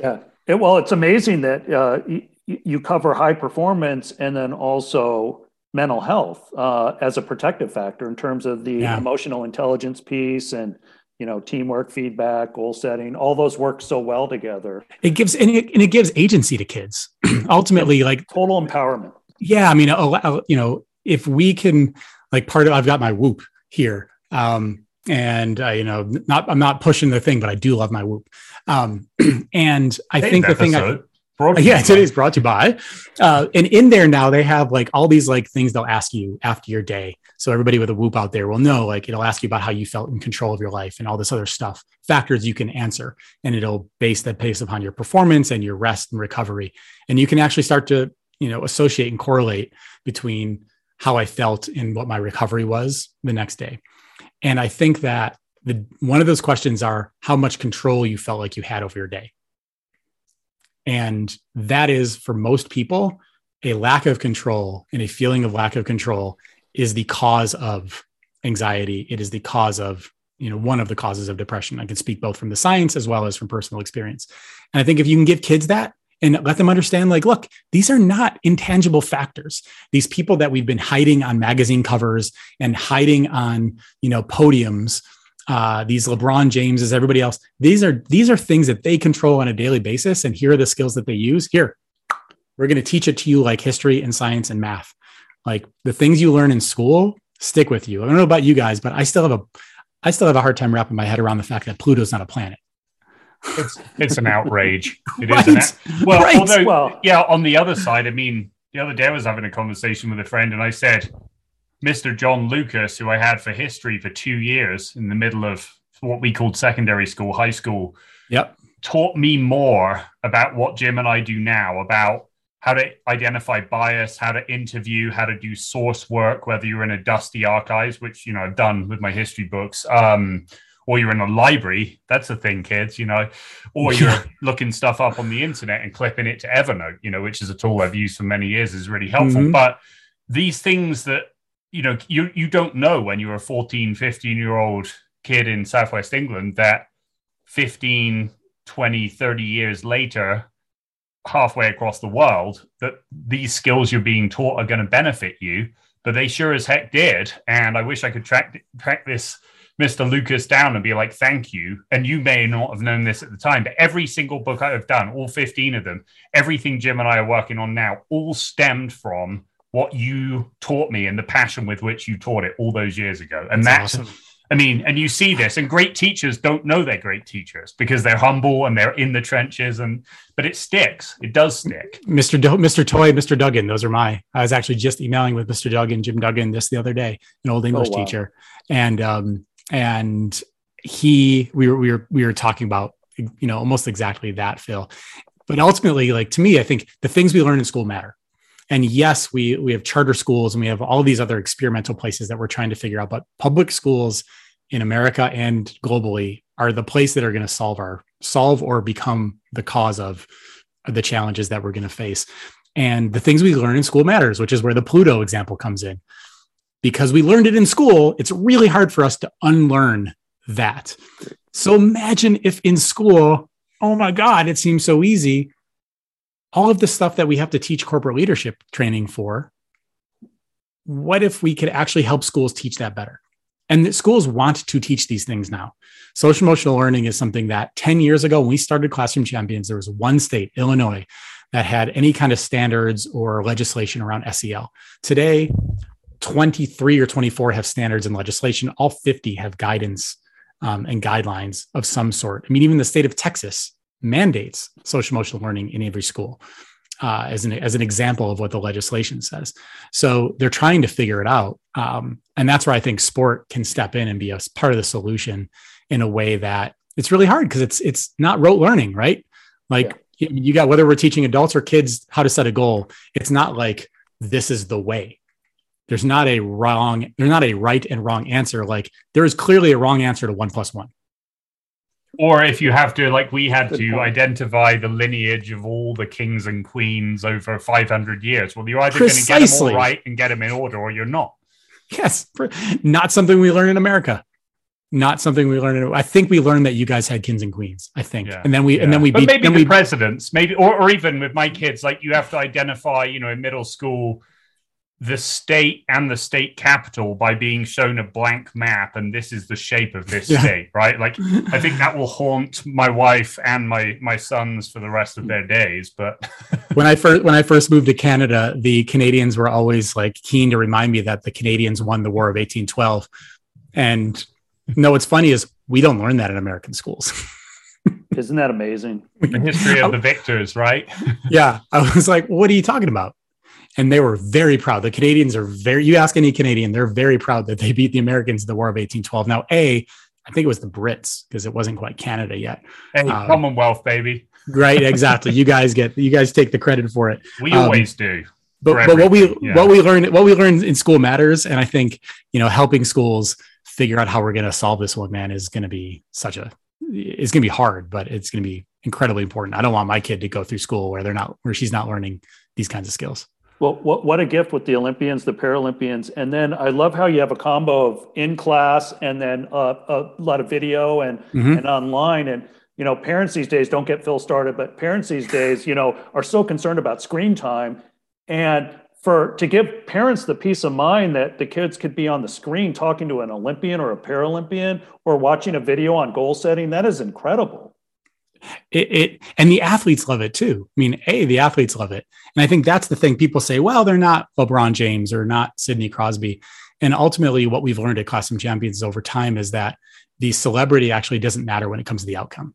yeah. It, well, it's amazing that uh, you, you cover high performance and then also mental health uh, as a protective factor in terms of the yeah. emotional intelligence piece and you know teamwork feedback goal setting. All those work so well together. It gives and it, and it gives agency to kids. Ultimately like total empowerment. Yeah i mean you know if we can like part of i've got my whoop here um and uh, you know not i'm not pushing the thing but i do love my whoop um and i think the thing I, Brought yeah, today's brought to you by. Uh, and in there now, they have like all these like things they'll ask you after your day. So everybody with a whoop out there will know, like it'll ask you about how you felt in control of your life and all this other stuff, factors you can answer, and it'll base that based upon your performance and your rest and recovery. And you can actually start to, you know, associate and correlate between how I felt and what my recovery was the next day. And I think that the one of those questions are how much control you felt like you had over your day and that is for most people, a lack of control and a feeling of lack of control is the cause of anxiety. It is the cause of, you know, one of the causes of depression. I can speak both from the science as well as from personal experience. And I think if you can give kids that and let them understand, like, look, these are not intangible factors. These people that we've been hiding on magazine covers and hiding on, you know, podiums uh, these LeBron Jameses, everybody else. These are these are things that they control on a daily basis, and here are the skills that they use. Here, we're going to teach it to you like history and science and math. Like the things you learn in school stick with you. I don't know about you guys, but I still have a I still have a hard time wrapping my head around the fact that Pluto's not a planet. It's it's an outrage. It right. is an, well, right. although well, yeah, on the other side, I mean, the other day I was having a conversation with a friend, and I said, Mr. John Lucas, who I had for history for two years in the middle of what we called secondary school, high school. Yep. Taught me more about what Jim and I do now, about how to identify bias, how to interview, how to do source work, whether you're in a dusty archives, which you know I've done with my history books, um, or you're in a library. That's a thing, kids, you know, or you're looking stuff up on the internet and clipping it to Evernote, you know, which is a tool I've used for many years, is really helpful. Mm-hmm. But these things that you know you you don't know when you're a 14 15 year old kid in southwest england that 15 20 30 years later halfway across the world that these skills you're being taught are going to benefit you but they sure as heck did. And I wish I could track track this Mr. Lucas down and be like, thank you. And you may not have known this at the time, but every single book I've done, all 15 of them, everything Jim and I are working on now, all stemmed from what you taught me and the passion with which you taught it all those years ago. And that's, that's awesome. I mean, and you see this, and great teachers don't know they're great teachers because they're humble and they're in the trenches, and but it sticks. It does stick. Mr. Do- Mr. Toy, Mr. Duggan, those are my. I was actually just emailing with Mr. Duggan, Jim Duggan, this the other day, an old English oh, wow. teacher, and um, and he, we were we were we were talking about you know almost exactly that, Phil. But ultimately, like to me, I think the things we learn in school matter. And yes we we have charter schools and we have all these other experimental places that we're trying to figure out but public schools in america and globally are the place that are going to solve our solve or become the cause of the challenges that we're going to face. And the things we learn in school matters which is where the pluto example comes in because we learned it in school it's really hard for us to unlearn that. So imagine if in school oh my god it seems so easy. All of the stuff that we have to teach corporate leadership training for what if we could actually help schools teach that better? And schools want to teach these things now. Social emotional learning is something that 10 years ago when we started classroom champions there was one state illinois that had any kind of standards or legislation around sel today 23 or 24 have standards and legislation all 50 have guidance um, and guidelines of some sort i mean even the state of texas mandates social emotional learning in every school uh, as an as an example of what the legislation says. So they're trying to figure it out, um, and that's where I think sport can step in and be a part of the solution in a way that it's really hard because it's it's not rote learning, right? Like yeah. you got whether we're teaching adults or kids how to set a goal, it's not like this is the way. There's not a wrong, there's not a right and wrong answer. Like there is clearly a wrong answer to one plus one or if you have to like we had Good to point. identify the lineage of all the kings and queens over 500 years well you're either going to get them all right and get them in order or you're not yes not something we learn in america not something we learned. In, I think we learned that you guys had kings and queens. I think, yeah. and then we yeah. and then we but beat, maybe the we, presidents, maybe or, or even with my kids, like you have to identify, you know, in middle school, the state and the state capital by being shown a blank map and this is the shape of this yeah. state right? Like i think that will haunt my wife and my my sons for the rest of their days but when i first when i first moved to canada the canadians were always like keen to remind me that the canadians won the war of 1812 and no what's funny is we don't learn that in american schools. Isn't that amazing? The history of the victors right? Yeah. I was like what are you talking about and they were very proud. The Canadians are very, you ask any Canadian, they're very proud that they beat the Americans in the War of 1812. Now, A, I think it was the Brits because it wasn't quite Canada yet. Hey, um, Commonwealth, baby. Right, exactly. you guys get, you guys take the credit for it. We um, always do. But, but what we yeah. what we learn what we learn in school matters, and I think you know helping schools figure out how we're going to solve this one, man, is going to be such a it's going to be hard, but it's going to be incredibly important. I don't want my kid to go through school where they're not where she's not learning these kinds of skills. Well, what, what a gift with the Olympians, the Paralympians. And then I love how you have a combo of in class and then uh, a lot of video and, mm-hmm. and online. And, you know, parents these days don't get Phil started, but parents these days, you know, are so concerned about screen time. And for to give parents the peace of mind that the kids could be on the screen talking to an Olympian or a Paralympian or watching a video on goal setting, that is incredible it, it, and the athletes love it too. I mean, a the athletes love it, and I think that's the thing. People say, well, they're not LeBron James or not Sidney Crosby, and ultimately, what we've learned at Classroom Champions over time is that the celebrity actually doesn't matter when it comes to the outcome.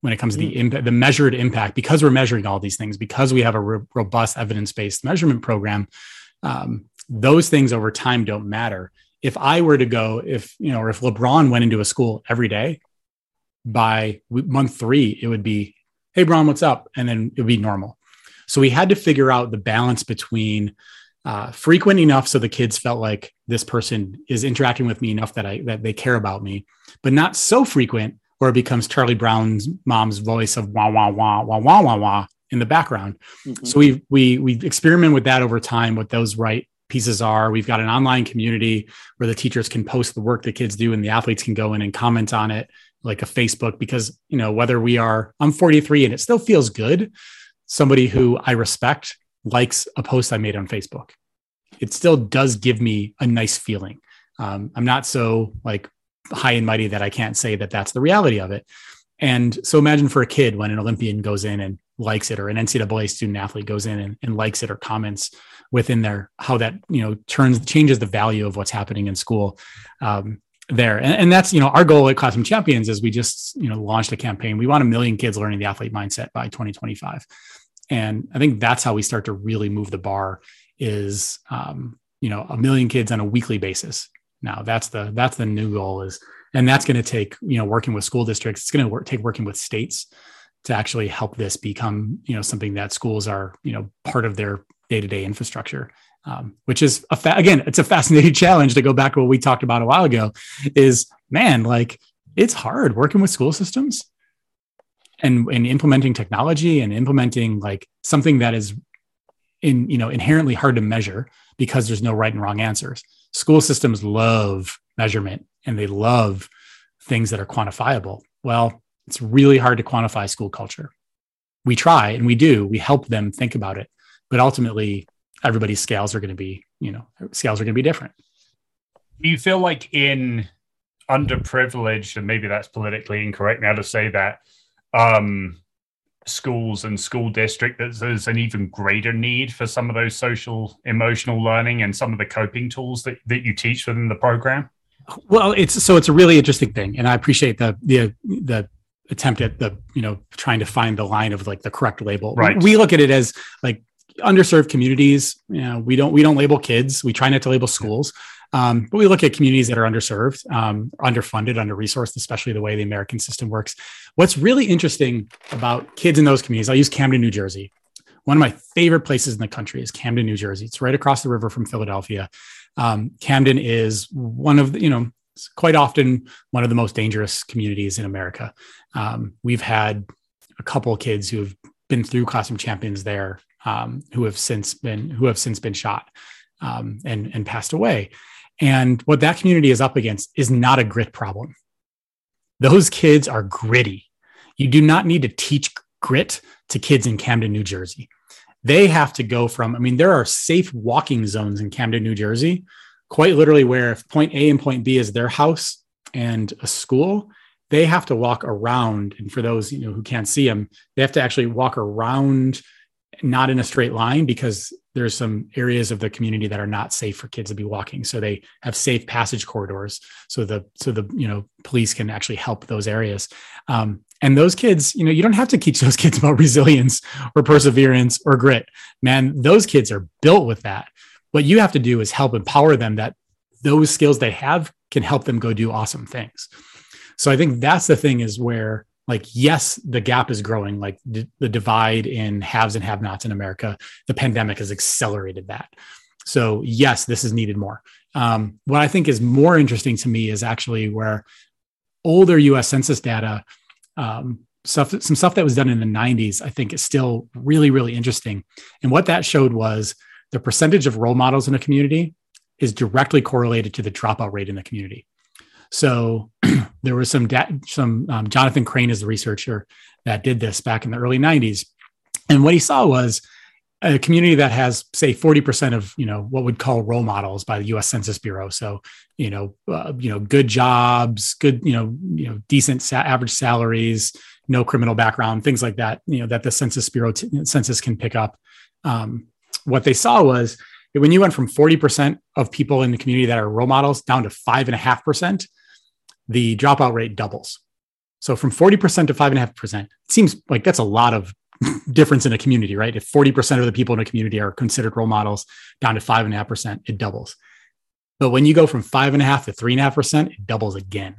When it comes mm-hmm. to the mm. impact, the measured impact, because we're measuring all these things, because we have a ro- robust evidence-based measurement program, um, those things over time don't matter. If I were to go, if you know, or if LeBron went into a school every day by month three, it would be, hey, Bron, what's up? And then it would be normal. So we had to figure out the balance between uh, frequent enough so the kids felt like this person is interacting with me enough that I that they care about me, but not so frequent where it becomes Charlie Brown's mom's voice of wah wah wah wah wah wah wah in the background. Mm-hmm. So we we we experiment with that over time. What those right pieces are. We've got an online community where the teachers can post the work the kids do and the athletes can go in and comment on it like a Facebook because, you know, whether we are, I'm 43 and it still feels good. Somebody who I respect likes a post I made on Facebook. it still does give me a nice feeling. Um, I'm not so like high and mighty that I can't say that that's the reality of it. And so imagine for a kid when an Olympian goes in and likes it, or an NCAA student athlete goes in and, and likes it or comments within their how that you know turns changes the value of what's happening in school. Um, there. And, and, that's you know our goal at classroom champions is we just you know launched a campaign. We want a million kids learning the athlete mindset by 2025 and i think that's how we start to really move the bar is um, you know a million kids on a weekly basis. Now that's the that's the new goal is and that's going to take you know working with school districts. It's going to work, take working with states to actually help this become you know something that schools are you know part of their day-to-day infrastructure um, which is a fa- again it's a fascinating challenge to go back to what we talked about a while ago is man like it's hard working with school systems and, and implementing technology and implementing like something that is in you know inherently hard to measure because there's no right and wrong answers. School systems love measurement and they love things that are quantifiable. Well it's really hard to quantify school culture. We try and we do. We help them think about it. But ultimately everybody's scales are going to be you know scales are going to be different. Do you feel like in underprivileged and maybe that's politically incorrect now to say that um schools and school district that there's an even greater need for some of those social emotional learning and some of the coping tools that, that you teach within the program? Well it's so it's a really interesting thing and i appreciate the the the attempt at the you know trying to find the line of like the correct label. Right. We look at it as like underserved communities you know we don't we don't label kids we try not to label schools um, but we look at communities that are underserved, um, underfunded, under resourced, especially the way the American system works. What's really interesting about kids in those communities, I'll use Camden, New Jersey. One of my favorite places in the country is Camden, New Jersey. It's right across the river from Philadelphia. Um, Camden is one of the, you know, quite often one of the most dangerous communities in America. Um, we've had a couple kids who have been through classroom champions there um, who have since been who have since been shot um, and and passed away. And what that community is up against is not a grit problem. Those kids are gritty. You do not need to teach grit to kids in Camden, New Jersey. They have to go from, I mean, there are safe walking zones in Camden, New Jersey, quite literally, where if point A and point B is their house and a school, they have to walk around. And for those you know who can't see them, they have to actually walk around, not in a straight line, because there's some areas of the community that are not safe for kids to be walking. So they have safe passage corridors so the so the you know police can actually help those areas. Um, and those kids you know you don't have to teach those kids about resilience or perseverance or grit. Man those kids are built with that. What you have to do is help empower them that those skills they have can help them go do awesome things. So i think that's the thing is where like yes the gap is growing like d- the divide in haves and have nots in america the pandemic has accelerated that. So yes this is needed more. Um, what i think is more interesting to me is actually where older us census data um, stuff some stuff that was done in the 90s i think is still really really interesting. And what that showed was the percentage of role models in a community is directly correlated to the dropout rate in the community. So there was some da- some um, Jonathan Crane is the researcher that did this back in the early 90s, and what he saw was a community that has say 40% of you know what would call role models by the US Census Bureau. So you know uh, you know good jobs good you know you know decent sa- average salaries no criminal background things like that you know that the Census Bureau t- census can pick up. Um, what they saw was when you went from 40% of people in the community that are role models down to 5.5% the dropout rate doubles. So from 40% to 5.5%, it seems like that's a lot of difference in a community, right? If 40% of the people in a community are considered role models down to 5.5%, it doubles. But when you go from 5.5 to 3.5%, it doubles again.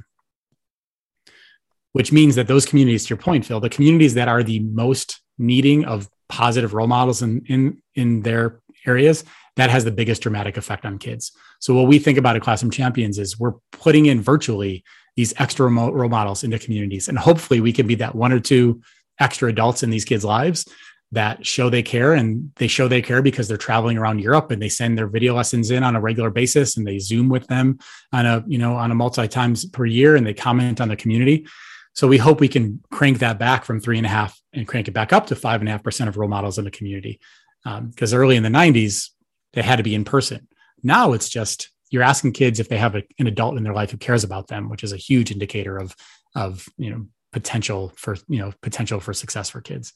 Which means that those communities, to your point, Phil, the communities that are the most needing of positive role models in, in, in their areas, that has the biggest dramatic effect on kids. So what we think about at Classroom Champions is we're putting in virtually these extra role models into communities, and hopefully we can be that one or two extra adults in these kids' lives that show they care and they show they care because they're traveling around Europe and they send their video lessons in on a regular basis and they zoom with them on a you know on a multi times per year and they comment on the community. So we hope we can crank that back from three and a half and crank it back up to five and a half percent of role models in the community. Because um, early in the 90s, they had to be in person. Now it's just you're asking kids if they have a, an adult in their life who cares about them, which is a huge indicator of of you know potential for you know potential for success for kids.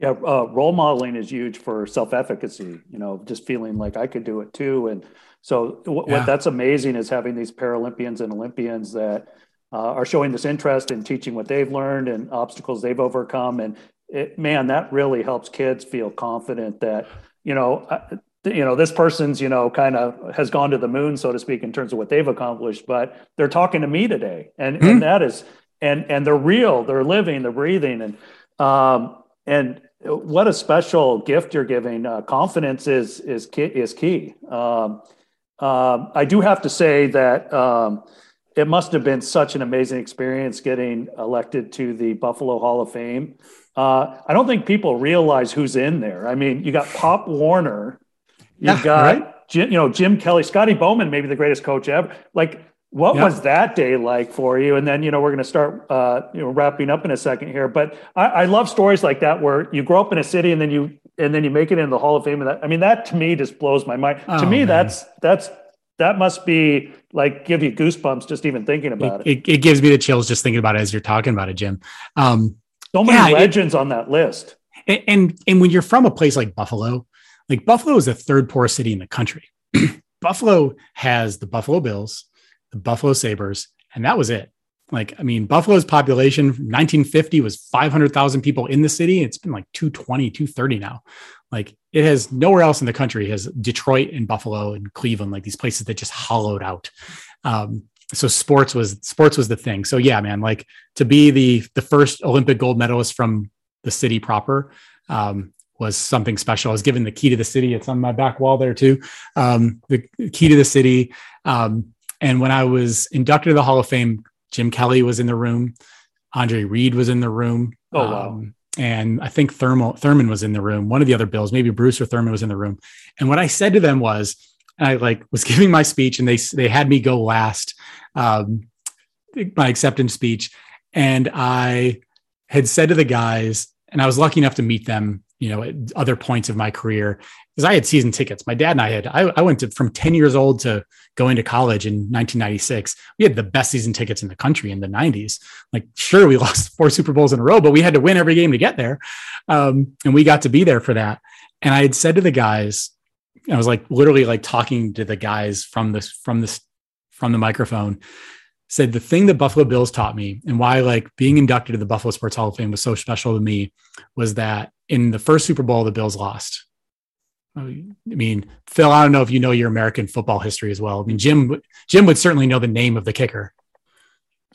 Yeah, uh, role modeling is huge for self efficacy. You know, just feeling like I could do it too. And so, w- yeah. what that's amazing is having these Paralympians and Olympians that uh, are showing this interest in teaching what they've learned and obstacles they've overcome. And it, man, that really helps kids feel confident that you know, uh, you know, this person's you know kind of has gone to the moon, so to speak, in terms of what they've accomplished. But they're talking to me today, and mm-hmm. and that is and and they're real, they're living, they're breathing, and um, and what a special gift you're giving. Uh, confidence is is key, is key. Um, um, I do have to say that um, it must have been such an amazing experience getting elected to the Buffalo Hall of Fame. Uh, I don't think people realize who's in there. I mean, you got Pop Warner, you yeah, got right? Jim, you know Jim Kelly, Scotty Bowman, maybe the greatest coach ever. Like what yeah. was that day like for you? And then, you know, we're going to start, uh, you know, wrapping up in a second here. But I, I, love stories like that where you grow up in a city and then you and then you make it in the Hall of Fame. And that, I mean, that to me just blows my mind. Oh, to me, man. that's that's that must be like give you goosebumps just even thinking about it. It, it gives me the chills just thinking about it as you're talking about it, Jim. Um, so many yeah, legends it, on that list. And, and and when you're from a place like Buffalo, like Buffalo is the third poorest city in the country. Buffalo has the Buffalo Bills the Buffalo Sabres, and that was it. Like, I mean, Buffalo's population 1950 was 500,000 people in the city. It's been like 220, 230 now. Like, it has nowhere else in the country has Detroit and Buffalo and Cleveland, like these places that just hollowed out. Um, so sports was sports was the thing. So yeah, man, like to be the the first Olympic gold medalist from the city proper um, was something special. I was given the key to the city. It's on my back wall there too. Um, the key to the city. Um, and when I was inducted to the Hall of Fame, Jim Kelly was in the room, Andre Reed was in the room. Oh, wow. Um, and I think Thermal, Thurman was in the room. One of the other Bills, maybe Bruce or Thurman was in the room. And what I said to them was, I like was giving my speech, and they they had me go last, um, my acceptance speech, and I had said to the guys, and I was lucky enough to meet them, you know, at other points of my career, because I had season tickets. My dad and I had, I, I, went to from 10 years old to going to college in 1996. We had the best season tickets in the country in the 90s. Like, sure, we lost four Super Bowls in a row, but we had to win every game to get there. Um, and we got to be there for that. And I had said to the guys, I was like literally like talking to the guys from this, from this, from the microphone, said the thing that Buffalo Bills taught me and why like being inducted to the Buffalo Sports Hall of Fame was so special to me was that in the first Super Bowl, the Bills lost I mean, Phil, I don't know if you know your American football history as well. I mean, Jim, Jim would certainly know the name of the kicker.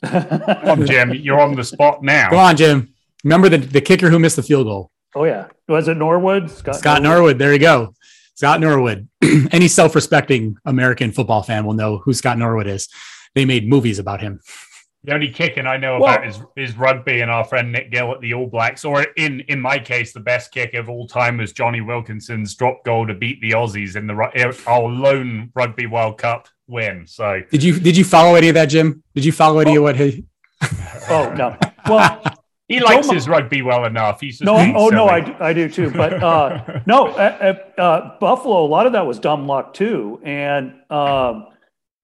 Come on, Jim, you're on the spot now. Go on, Jim. Remember the, the kicker who missed the field goal? Oh yeah, was it Norwood? Scott, Scott Norwood. Norwood. There you go, Scott Norwood. Any self-respecting American football fan will know who Scott Norwood is. They made movies about him. The only kicking I know well, about is, is rugby and our friend Nick Gill at the All Blacks. Or in in my case, the best kick of all time was Jonny Wilkinson's drop goal to beat the Aussies in the our lone Rugby World Cup win. So did you did you follow any of that, Jim? Did you follow any oh. of what he? oh no. Well, he likes Joe his rugby well enough. He's no, oh silly. no, I do, I do too. But uh, no, at, uh, Buffalo, a lot of that was dumb luck too, and. Um,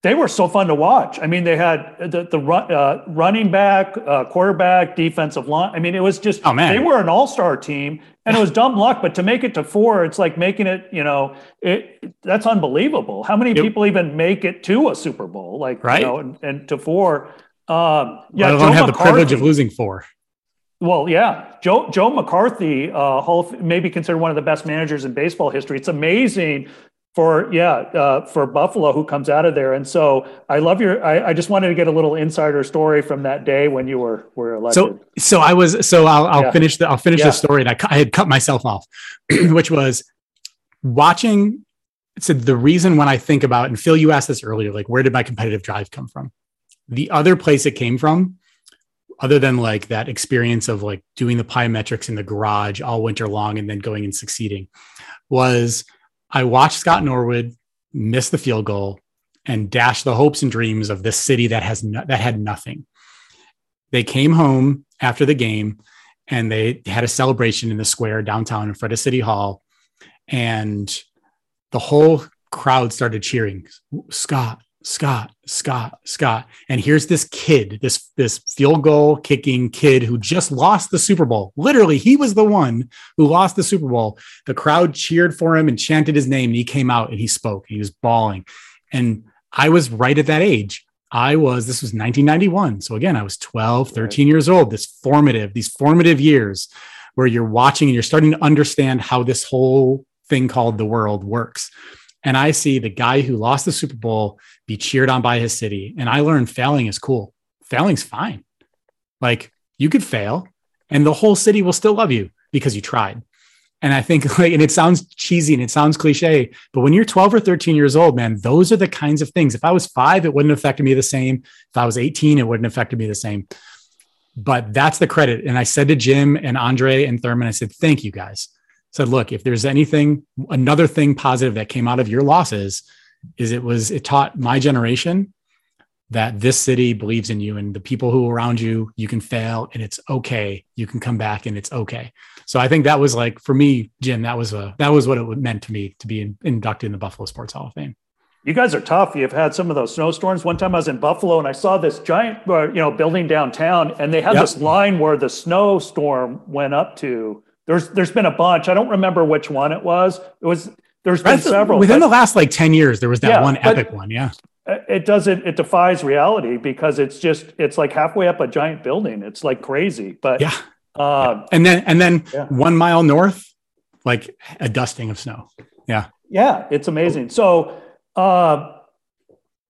they were so fun to watch. I mean, they had the the run, uh, running back, uh, quarterback, defensive line. I mean, it was just oh, man. they were an all star team, and it was dumb luck. But to make it to four, it's like making it. You know, it that's unbelievable. How many people even make it to a Super Bowl? Like right, you know, and, and to four. Um, yeah, I don't have the privilege of losing four. Well, yeah, Joe Joe McCarthy, uh, Hall of, maybe considered one of the best managers in baseball history. It's amazing for yeah uh, for Buffalo who comes out of there. And so I love your. I, I, just wanted to get a little insider story from that day when you were were elected. So so I was so I'll, I'll yeah. finish the I'll finish yeah. the story. And I, I had cut myself off, which was watching. So the reason when I think about and Phil, you asked this earlier, like where did my competitive drive come from? The other place it came from other than like that experience of like doing the plyometrics in the garage all winter long and then going and succeeding was I watched Scott Norwood miss the field goal and dash the hopes and dreams of this city that has no, that had nothing. They came home after the game and they had a celebration in the square downtown in front of City Hall, and the whole crowd started cheering Scott, Scott, Scott, Scott. And here's this kid, this this field goal kicking kid who just lost the Super Bowl. Literally, he was the one who lost the Super Bowl. The crowd cheered for him and chanted his name. And he came out and he spoke. He was bawling. And I was right at that age. I was, this was 1991. So again, I was 12, 13 years old, this formative, these formative years where you're watching and you're starting to understand how this whole thing called the world works. And I see the guy who lost the Super Bowl be cheered on by his city. And I learned failing is cool. Failing's fine. Like you could fail and the whole city will still love you because you tried. And I think like, and it sounds cheesy and it sounds cliche, but when you're 12 or 13 years old, man, those are the kinds of things. If I was five, it wouldn't have affected me the same. If I was 18, it wouldn't have affected me the same. But that's the credit. And I said to Jim and Andre and Thurman, I said, thank you guys. I said, look, if there's anything, another thing positive that came out of your losses is it was, it taught my generation that this city believes in you and the people who are around you, you can fail and it's okay. You can come back and it's okay. So I think that was like for me, Jim. That was a that was what it meant to me to be in, inducted in the Buffalo Sports Hall of Fame. You guys are tough. You've had some of those snowstorms. One time I was in Buffalo and I saw this giant, uh, you know, building downtown, and they had yep. this line where the snowstorm went up to. There's there's been a bunch. I don't remember which one it was. It was there's been several within but, the last like ten years. There was that yeah, one epic one. Yeah, it doesn't. It defies reality because it's just it's like halfway up a giant building. It's like crazy. But yeah, uh, and then and then yeah. one mile north, like a dusting of snow. Yeah. Yeah, it's amazing. So uh,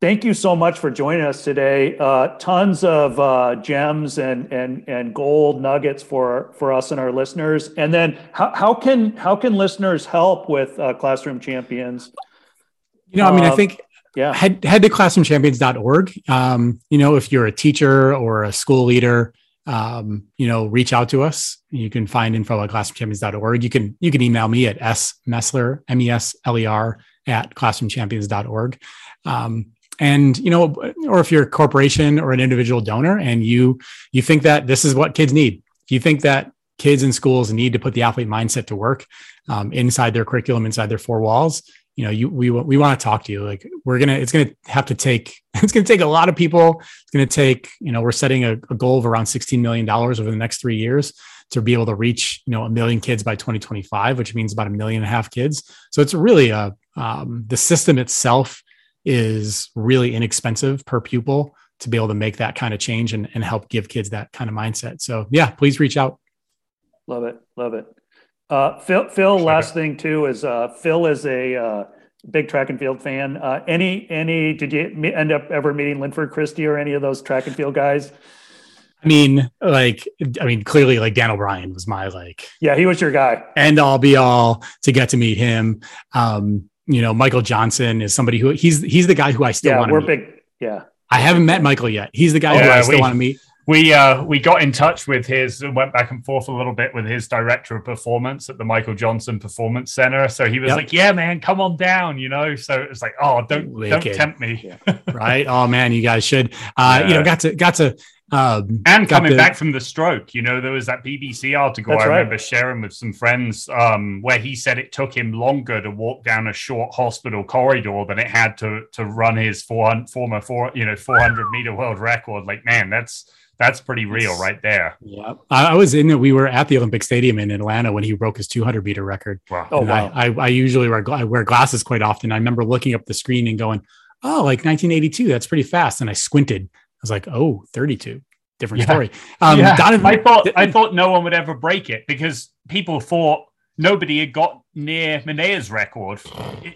thank you so much for joining us today. Uh, tons of uh, gems and and and gold nuggets for for us and our listeners. And then how, how can how can listeners help with uh, Classroom Champions? You know, I mean, I uh, think yeah. head head to classroomchampions.org. Um, you know, if you're a teacher or a school leader, um, you know, reach out to us. You can find info at classroomchampions.org. You can you can email me at smesler, M-E-S-L-E-R, at classroomchampions.org. Um, and you know, or if you're a corporation or an individual donor and you you think that this is what kids need, if you think that kids in schools need to put the athlete mindset to work um, inside their curriculum, inside their four walls, you know, you we we want to talk to you. Like we're gonna, it's gonna have to take, it's gonna take a lot of people. It's gonna take, you know, we're setting a, a goal of around sixteen million dollars over the next three years to be able to reach, you know, a million kids by 2025, which means about a million and a half kids. So it's really a um, the system itself is really inexpensive per pupil to be able to make that kind of change and, and help give kids that kind of mindset. So yeah, please reach out. Love it. Love it. Uh, Phil, Phil last thing too is uh, Phil is a uh, big track and field fan. Uh, any, any, did you end up ever meeting Linford Christie or any of those track and field guys? I mean, like, I mean, clearly, like Dan O'Brien was my like, yeah, he was your guy, and all be all to get to meet him. Um, you know, Michael Johnson is somebody who he's he's the guy who I still yeah, want to meet. Big, yeah, I haven't met Michael yet. He's the guy yeah, who I still want to meet we uh, we got in touch with his and went back and forth a little bit with his director of performance at the Michael Johnson Performance Center. So he was yep. like, "Yeah, man, come on down," you know. So it was like, "Oh, don't Wicked. don't tempt me." right? Oh man, you guys should. Uh, yeah. You know, got to got to. Um, and coming to... back from the stroke, you know, there was that BBC article That's I right. remember sharing with some friends um, where he said it took him longer to walk down a short hospital corridor than it had to to run his 400, former four you know 400 meter world record. Like, man, that's that's pretty real right there. Yeah. I, was in it. We were at the Olympic Stadium in Atlanta when he broke his 200 meter record. Wow. Oh, wow. I, I, I, usually wear, I wear glasses quite often. I remember looking up the screen and going, oh, like 1982, that's pretty fast. And I squinted. I was like, oh, 32. Different yeah. story. Um, yeah. Donovan, I thought I thought no one would ever break it because people thought nobody had got near Mennea's record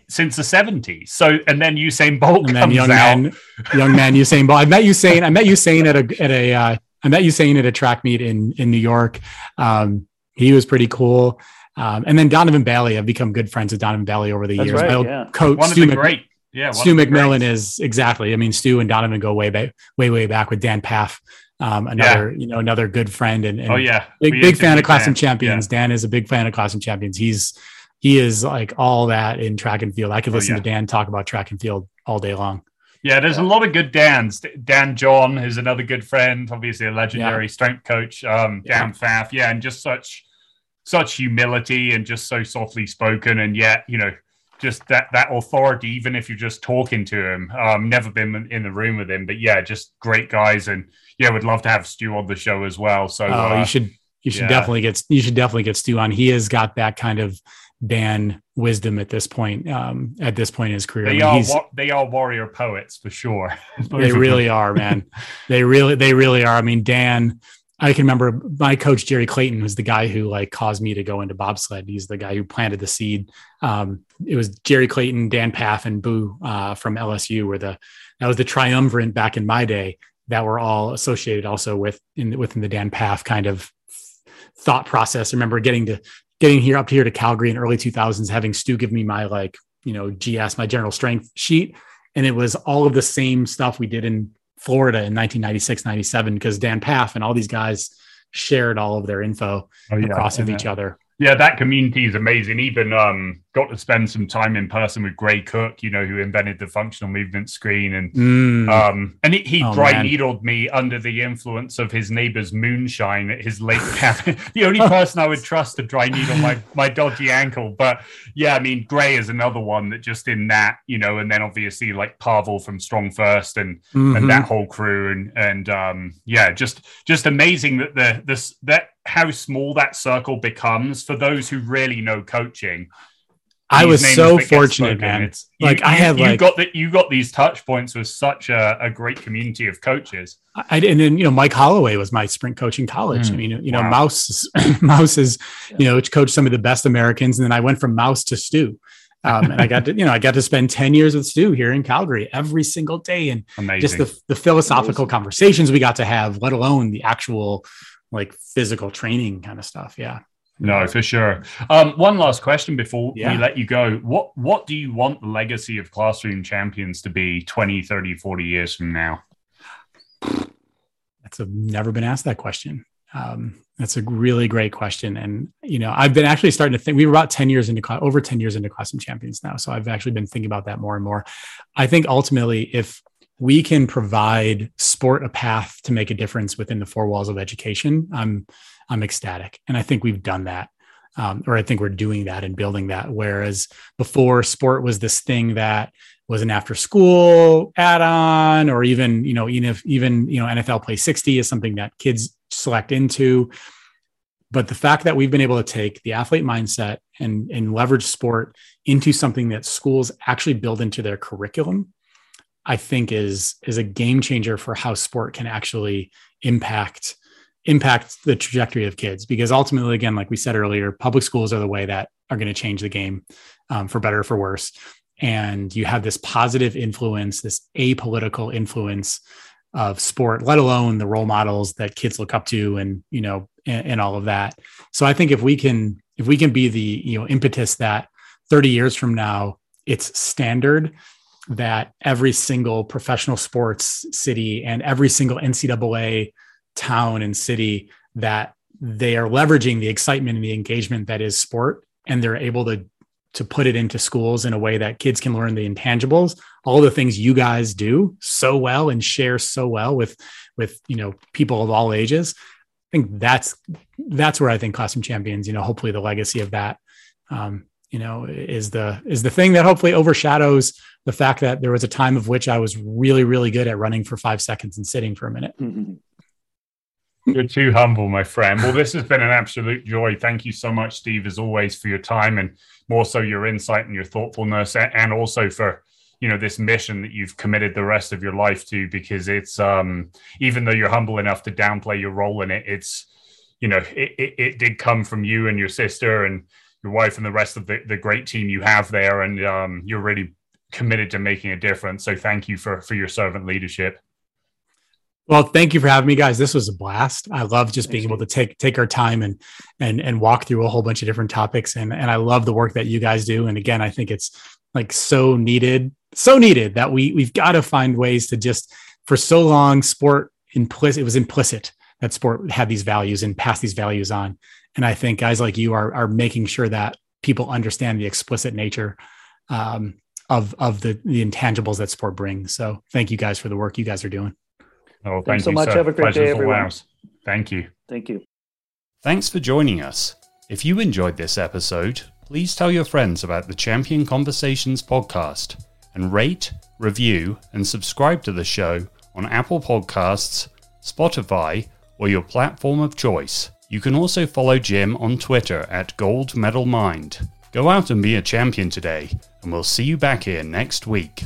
since the 70s. So, and then Usain Bolt and comes young out. Man, young man Usain Bolt. I met Usain. I met Usain at a at a. Uh, I met Usain at a track meet in in New York. Um, he was pretty cool. Um, and then Donovan Bailey. I've become good friends with Donovan Bailey over the That's years. Right, My old yeah. coach, One Stu, Mc, great. Yeah, Stu McMillan is exactly. I mean, Stu and Donovan go way back, way way back with Dan Pfaff. Um, another, yeah. you know, another good friend and, and oh yeah, big big fan of Classroom Champions. Yeah. Dan is a big fan of Classroom Champions. He's he is like all that in track and field. I could oh, listen oh, yeah. to Dan talk about track and field all day long. Yeah, there's a lot of good Dans. Dan John is another good friend, obviously a legendary strength coach. Um, Dan yeah. yeah, and just such such humility and just so softly spoken, and yet you know just that that authority, even if you're just talking to him. Um, never been in the room with him, but yeah, just great guys, and yeah, would love to have Stu on the show as well. So oh, uh, you should you should yeah. definitely get you should definitely get Stu on. He has got that kind of Dan wisdom at this point. Um, at this point in his career, they I mean, are they are warrior poets for sure. they really are, man. they really they really are. I mean, Dan. I can remember my coach Jerry Clayton was the guy who like caused me to go into bobsled. He's the guy who planted the seed. Um, it was Jerry Clayton, Dan Pfaff, and Boo uh, from LSU were the that was the triumvirate back in my day that were all associated also with in within the Dan Pfaff kind of thought process. I remember getting to getting here up here to Calgary in early 2000s, having Stu give me my like, you know, GS, my general strength sheet. And it was all of the same stuff we did in Florida in 1996, 97, because Dan Pfaff and all these guys shared all of their info oh, yeah. across of each other. Yeah, that community is amazing. Even um, got to spend some time in person with Gray Cook, you know, who invented the functional movement screen, and mm. um, and he, he oh, dry needled me under the influence of his neighbor's moonshine at his lake cabin. the only person I would trust to dry needle my my dodgy ankle. But yeah, I mean, Gray is another one that just in that, you know, and then obviously like Pavel from Strong First and mm-hmm. and that whole crew, and and um, yeah, just just amazing that the this that how small that circle becomes for those who really know coaching. I was so fortunate, man. It's, like you, I had you like got that you got these touch points with such a, a great community of coaches. I, and then you know Mike Holloway was my sprint coach in college. Mm, I mean, you know, wow. Mouse Mouse is you know coached some of the best Americans, and then I went from Mouse to Stu. Um, and I got to, you know, I got to spend 10 years with Stu here in Calgary every single day. And Amazing. just the, the philosophical Amazing. conversations we got to have, let alone the actual like physical training kind of stuff. Yeah. No, for sure. Um, one last question before yeah. we let you go. What what do you want the legacy of classroom champions to be 20, 30, 40 years from now? That's a never been asked that question. Um, that's a really great question. And, you know, I've been actually starting to think we were about 10 years into over 10 years into classroom champions now. So I've actually been thinking about that more and more. I think ultimately, if we can provide sport a path to make a difference within the four walls of education, I'm I'm ecstatic, and I think we've done that, um, or I think we're doing that and building that. Whereas before, sport was this thing that was an after school add-on, or even you know even if even you know NFL Play 60 is something that kids select into. But the fact that we've been able to take the athlete mindset and, and leverage sport into something that schools actually build into their curriculum I think is is a game changer for how sport can actually impact impact the trajectory of kids because ultimately again like we said earlier public schools are the way that are going to change the game um, for better or for worse. And you have this positive influence this apolitical influence of sport let alone the role models that kids look up to and you know and, and all of that. So i think if we can if we can be the you know impetus that 30 years from now it's standard that every single professional sports city and every single NCAA town and city that they are leveraging the excitement and the engagement that is sport and they're able to to put it into schools in a way that kids can learn the intangibles all the things you guys do so well and share so well with with you know people of all ages i think that's that's where i think classroom champions you know hopefully the legacy of that um, you know is the is the thing that hopefully overshadows the fact that there was a time of which I was really, really good at running for five seconds and sitting for a minute. Mm-hmm. You're too humble, my friend. Well, this has been an absolute joy. Thank you so much, Steve, as always, for your time and more so your insight and your thoughtfulness, and also for you know this mission that you've committed the rest of your life to. Because it's um, even though you're humble enough to downplay your role in it, it's you know it, it, it did come from you and your sister and your wife and the rest of the, the great team you have there, and um, you're really committed to making a difference. So thank you for for your servant leadership. Well, thank you for having me, guys. This was a blast. I love just being able to take take our time and and and walk through a whole bunch of different topics. And and I love the work that you guys do. And again, I think it's like so needed, so needed that we we've got to find ways to just for so long sport implicit it was implicit that sport had these values and pass these values on. And I think guys like you are are making sure that people understand the explicit nature um, of of the the intangibles that sport brings. So thank you guys for the work you guys are doing. Oh, thank Thanks you so much. Sir. Have a great Pleasure's day, everyone. Thank you. Thank you. Thanks for joining us. If you enjoyed this episode, please tell your friends about the Champion Conversations podcast and rate, review, and subscribe to the show on Apple Podcasts, Spotify, or your platform of choice. You can also follow Jim on Twitter at Gold Medal Mind. Go out and be a champion today, and we'll see you back here next week.